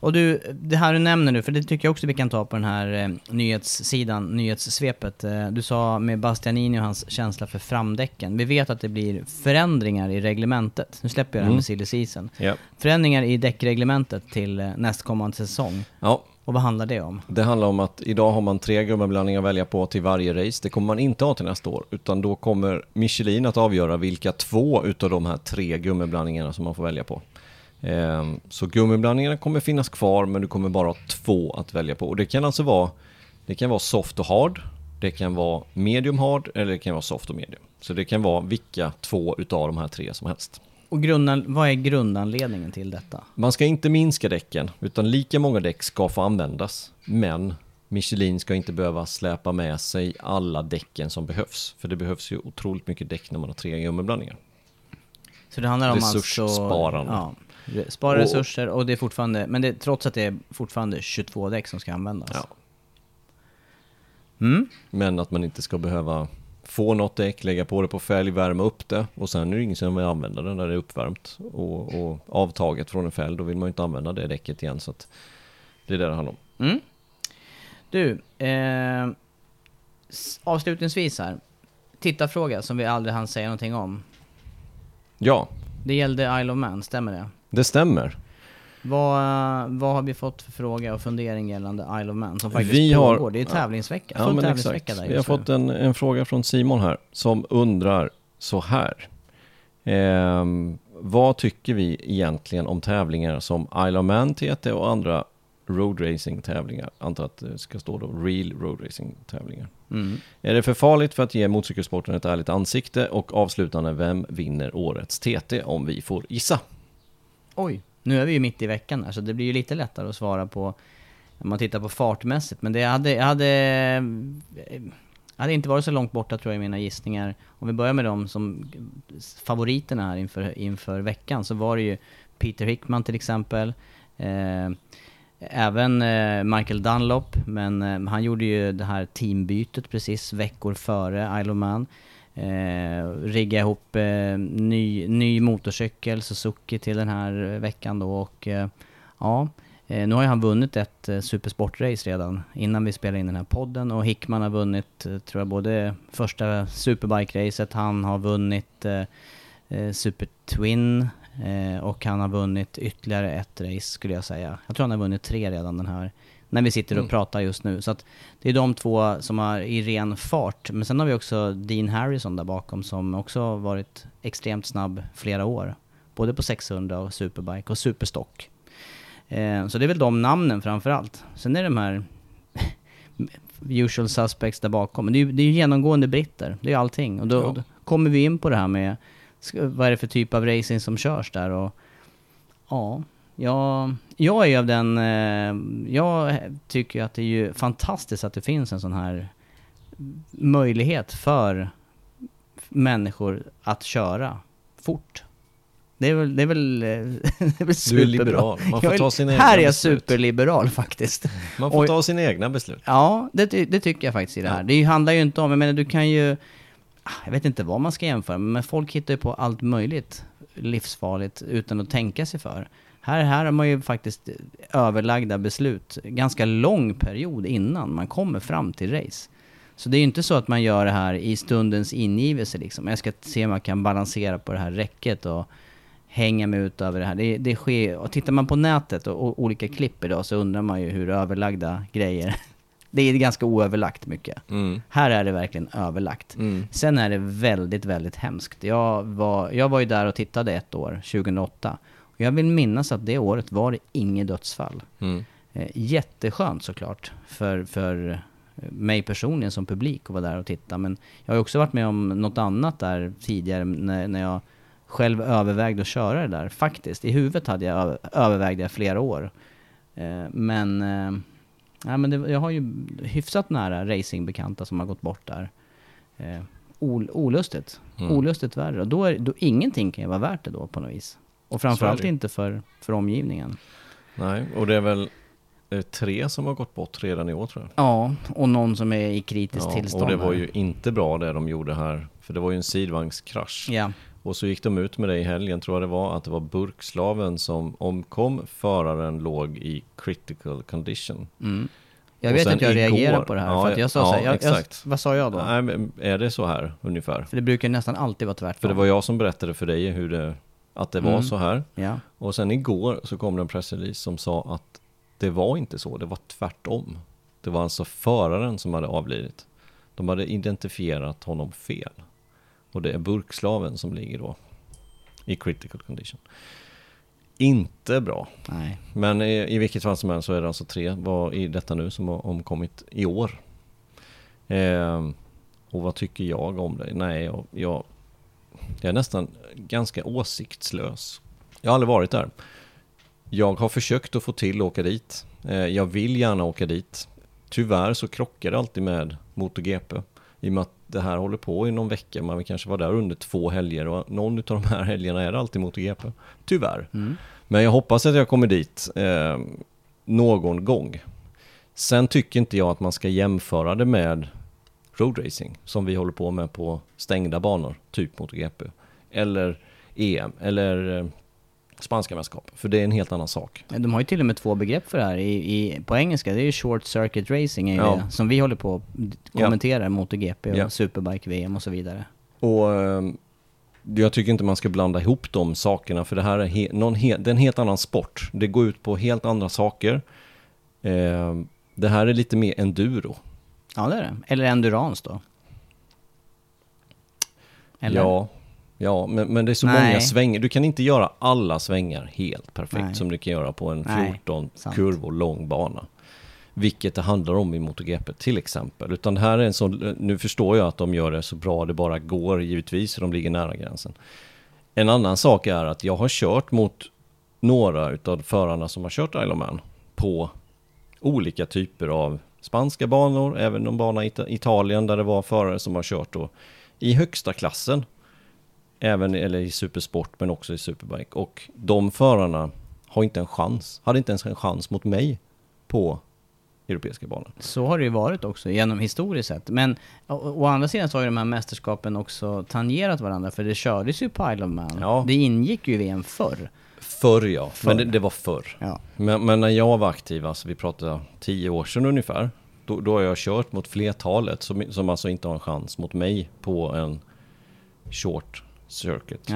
Och du, det här du nämner nu, för det tycker jag också vi kan ta på den här eh, nyhetssidan, nyhetssvepet. Eh, du sa med Bastianini och hans känsla för framdäcken. Vi vet att det blir förändringar i reglementet. Nu släpper jag det här Mm. med silly season. Ja. Förändringar i däckreglementet till eh, nästkommande säsong. ja, och vad handlar det om? det handlar om att idag har man tre gummiblandningar att välja på till varje race. Det kommer man inte ha till nästa år, utan då kommer Michelin att avgöra vilka två utav de här tre gummiblandningarna som man får välja på. Ehm, så gummiblandningarna kommer finnas kvar, men du kommer bara ha två att välja på. Och det kan alltså vara, det kan vara soft och hard, det kan vara medium hard, eller det kan vara soft och medium. Så det kan vara vilka två utav de här tre som helst. Och grundan, vad är grundanledningen till detta? Man ska inte minska däcken, utan lika många däck ska få användas. Men Michelin ska inte behöva släpa med sig alla däcken som behövs. För det behövs ju otroligt mycket däck när man har tre gummiblandningar. Så det handlar om Resurssparande. Alltså, ja, spara resurser och det är fortfarande, men det, trots att det är fortfarande 22 däck som ska användas. Ja. Mm? Men att man inte ska behöva få något däck, lägga på det på fälg, värma upp det och sen är det ingen som vill använda det när det är uppvärmt och, och avtaget från en fälg, då vill man ju inte använda det däcket igen så att det är det det handlar om. Mm. Du, eh, avslutningsvis här. Tittarfråga som vi aldrig hann säga någonting om. Ja, Det gällde Isle of Man, stämmer det? det stämmer. Vad, vad har vi fått för fråga och fundering gällande Isle of Man som faktiskt Vi har- pågår? Det är tävlingsvecka, Ja, full men tävlingsvecka exakt. där Vi har fått en, en fråga från Simon här som undrar så här. Ehm, vad tycker vi egentligen om tävlingar som Isle of Man TT och andra road racing tävlingar? Antar att det ska stå då real road racing tävlingar. Mm. Är det för farligt för att ge motorcykelsporten ett ärligt ansikte? Och avslutande, vem vinner årets TT om vi får gissa? Oj, nu är vi ju mitt i veckan här så det blir ju lite lättare att svara på om man tittar på fartmässigt. Men det hade, jag hade, jag hade inte varit så långt borta tror jag i mina gissningar. Om vi börjar med de som favoriterna här inför, inför veckan så var det ju Peter Hickman till exempel. Eh, även eh, Michael Dunlop, men eh, han gjorde ju det här teambytet precis veckor före Isle of Man. Eh, rigga ihop eh, ny, ny motorcykel, Suzuki, till den här veckan då och eh, ja, eh, nu har ju han vunnit ett eh, supersportrace redan innan vi spelade in den här podden och Hickman har vunnit, eh, tror jag, både första superbike-racet, han har vunnit eh, eh Super Twin eh, och han har vunnit ytterligare ett race skulle jag säga. Jag tror han har vunnit tre redan den här, när vi sitter och Mm. pratar just nu. Så att det är de två som har i ren fart. Men sen har vi också Dean Harrison där bakom som också har varit extremt snabb flera år. Både på 600 och superbike och superstock. Eh, så det är väl de namnen framför allt. Sen är det de här usual suspects där bakom. Men det är ju det är ju genomgående britter. Det är ju allting. Och då, Ja. då kommer vi in på det här med vad är det för typ av racing som körs där och ja, Jag, jag är av den... Eh, jag tycker att det är ju fantastiskt att det finns en sån här möjlighet för människor att köra fort. Det är väl, det är väl, det är väl Du är liberal. Man får ta sina egna Här är jag beslut. superliberal faktiskt. Man får Och- ta sina egna beslut. Ja, det, det tycker jag faktiskt i det här. Det handlar ju inte om, jag menar du kan ju, ah, jag vet inte vad man ska jämföra men folk hittar ju på allt möjligt livsfarligt utan att tänka sig för. Här, här har man ju faktiskt överlagda beslut, ganska lång period innan man kommer fram till race. Så det är ju inte så att man gör det här i stundens ingivelse liksom. Jag ska se om jag kan balansera på det här räcket och hänga mig ut över det här. Det, det sker, och tittar man på nätet och, och olika klipp idag så undrar man ju hur överlagda grejer... Det är ganska oöverlagt mycket. Mm. Här är det verkligen överlagt. Mm. Sen är det väldigt, väldigt hemskt. Jag var, jag var ju där och tittade ett år, 2008. Och jag vill minnas att det året var det inget dödsfall. Mm. Eh, jätteskönt såklart för, för mig personligen som publik att vara där och titta. Men jag har också varit med om något annat där tidigare när, när jag själv övervägde att köra det där. Faktiskt, i huvudet hade jag över, övervägde jag flera år. Eh, men eh, ja, men det, jag har ju hyfsat nära racingbekanta som har gått bort där. Eh, ol, olustigt. Mm. Olustigt värre. Och då, är, då ingenting kan ju vara värt det då på något vis. Och framförallt inte för, för omgivningen. Nej, och det är väl tre som har gått bort redan i år tror jag. Ja, och någon som är i kritiskt tillstånd. och det var ju inte bra det de gjorde här. För det var ju en sidvagnskrasch. Ja. Och så gick de ut med det i helgen, tror jag det var, att det var burkslaven som omkom. Föraren låg i critical condition. Mm. Jag vet att jag igår- reagerar på det här. Ja, för att jag sa ja, så här, jag, jag, vad sa jag då? Nej, men är det så här ungefär? För det brukar nästan alltid vara tvärtom. För det var jag som berättade för dig hur det, att det var Mm. så här. Ja. Och sen igår så kom det en pressrelease som sa att det var inte så, det var tvärtom. Det var alltså föraren som hade avlidit. De hade identifierat honom fel. Och det är burkslaven som ligger då i critical condition. Inte bra. Nej. Men i, i vilket fall som helst så är det alltså tre var i detta nu som har omkommit i år. Ehm, och vad tycker jag om det? Nej, jag, jag, jag är nästan ganska åsiktslös. Jag har aldrig varit där. Jag har försökt att få till att åka dit. Eh, jag vill gärna åka dit. Tyvärr så krockar det alltid med MotoGP. I och med att det här håller på i någon vecka. Man vill kanske vara där under två helger och någon av de här helgerna är det alltid MotoGP. Tyvärr. Mm. Men jag hoppas att jag kommer dit eh, någon gång. Sen tycker inte jag att man ska jämföra det med roadracing som vi håller på med på stängda banor, typ MotoGP. Eller EM, eller eh, spanska mästerskap. För det är en helt annan sak. De har ju till och med två begrepp för det här i, i, på engelska. Det är ju short circuit racing, Ja. det, som vi håller på att kommentera MotoGP och Ja. Superbike-VM och så vidare. Och eh, jag tycker inte man ska blanda ihop de sakerna för det här är, he- någon he- det är en helt annan sport. Det går ut på helt andra saker. Eh, det här är lite mer enduro. Ja, det är det. Eller endurance då. Eller? Ja, ja men, men det är så Nej. många svängar. Du kan inte göra alla svängar helt perfekt Nej. som du kan göra på en Nej, 14 sant. kurvor lång bana. Vilket det handlar om i MotoGP till exempel. Utan det här är en sån, nu förstår jag att de gör det så bra det bara går givetvis, de ligger nära gränsen. En annan sak är att jag har kört mot några utav förarna som har kört Ironman på olika typer av spanska banor, även någon bana i Ita- Italien där det var förare som har kört då i högsta klassen. Även eller i supersport men också i superbike. Och de förarna har inte en chans, hade inte ens en chans mot mig på europeiska banor. Så har det ju varit också genom historiskt sett. Men å, å andra sidan så har ju de här mästerskapen också tangerat varandra. För det kördes ju på Isle of Man. Ja. Det ingick ju i VM förr. Förr ja, Förr. men det, det var förr. Ja. Men, men när jag var aktiv, alltså vi pratar tio år sedan ungefär, då, då har jag kört mot flertalet som, som alltså inte har en chans mot mig på en short circuit.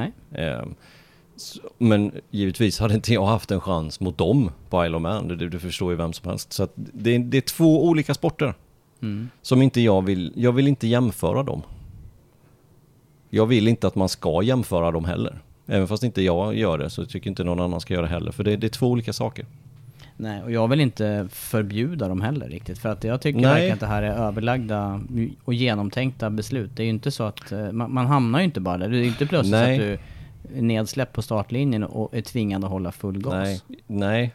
Så- men givetvis hade inte jag haft en chans mot dem på Isle of Man, det, det förstår ju vem som helst. Så det, det är två olika sporter Mm. som inte jag vill, jag vill inte jämföra dem. Jag vill inte att man ska jämföra dem heller. Även fast inte jag gör det så tycker inte någon annan ska göra det heller. För det, det är två olika saker. Nej, och jag vill inte förbjuda dem heller riktigt. För att jag tycker Nej. verkligen att det här är överlagda och genomtänkta beslut. Det är ju inte så att, eh, man, man hamnar ju inte bara där. Det är ju inte plötsligt Nej. att du nedsläppt på startlinjen och är tvingad att hålla full gas. Nej, nej.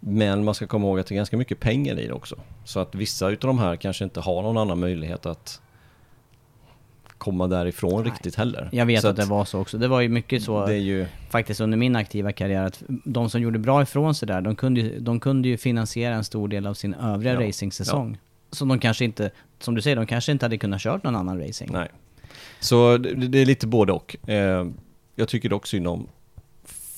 Men man ska komma ihåg att det är ganska mycket pengar i det också. Så att vissa utav de här kanske inte har någon annan möjlighet att komma därifrån Nej. riktigt heller. Jag vet så att det var så också. Det var ju mycket så ju, faktiskt under min aktiva karriär att de som gjorde bra ifrån sig där, de kunde ju, de kunde ju finansiera en stor del av sin övriga Ja. racingsäsong. Som de kanske inte, som du säger, de kanske inte hade kunnat kört någon annan racing. nej. Så det, det är lite både och. Eh, jag tycker dock synd om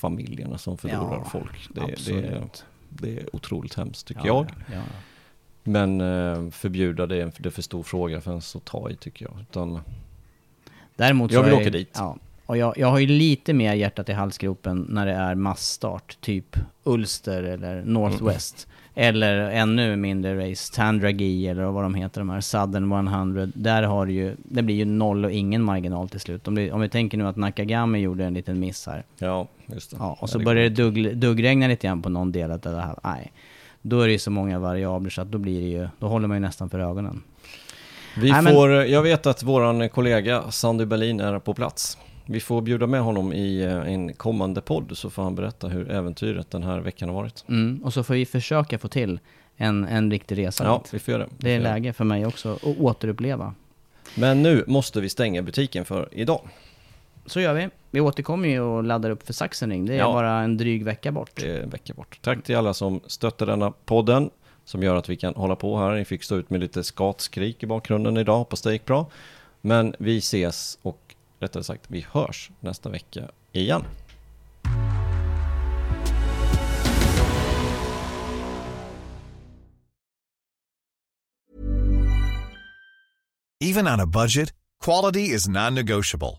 familjerna som förlorar Ja, folk. Det, det, det är otroligt hemskt tycker Ja, jag. Ja. Men eh, förbjuda det, är- är för stor fråga för ens att ta i tycker jag. Utan, Däremot Jag så vill är- åka dit. Ja. Och jag, jag har ju lite mer hjärtat i halsgropen när det är massstart, typ Ulster eller Northwest. Mm. Eller ännu mindre race, Tandragi eller vad de heter, de här Southern 100. Där har du ju, det blir ju noll och ingen marginal till slut. Om, det, om vi tänker nu att Nakagami gjorde en liten miss här. ja, just det. Ja, och så det börjar det dugg, duggregna lite grann på någon del av det här. Nej. Då är det ju så många variabler så att då blir det ju, då håller man ju nästan för ögonen. Vi Nej, men- får, jag vet att våran kollega Sandy Berlin är på plats. Vi får bjuda med honom i eh, en kommande podd så får han berätta hur äventyret den här veckan har varit. Mm, och så får vi försöka få till en, en riktig resa Ja, vi får göra det. Det är får läge för mig också att återuppleva. Men nu måste vi stänga butiken för idag. Så gör vi. Vi återkommer ju och laddar upp för Sachsenring. Det är Ja. bara en dryg vecka bort. Det är en vecka bort. Tack till alla som stöttar denna podden som gör att vi kan hålla på här. Ni fick stå ut med lite skatskrik i bakgrunden idag. Hoppas det gick bra. Men vi ses och rättare sagt vi hörs nästa vecka igen. Even on a budget, quality is non-negotiable.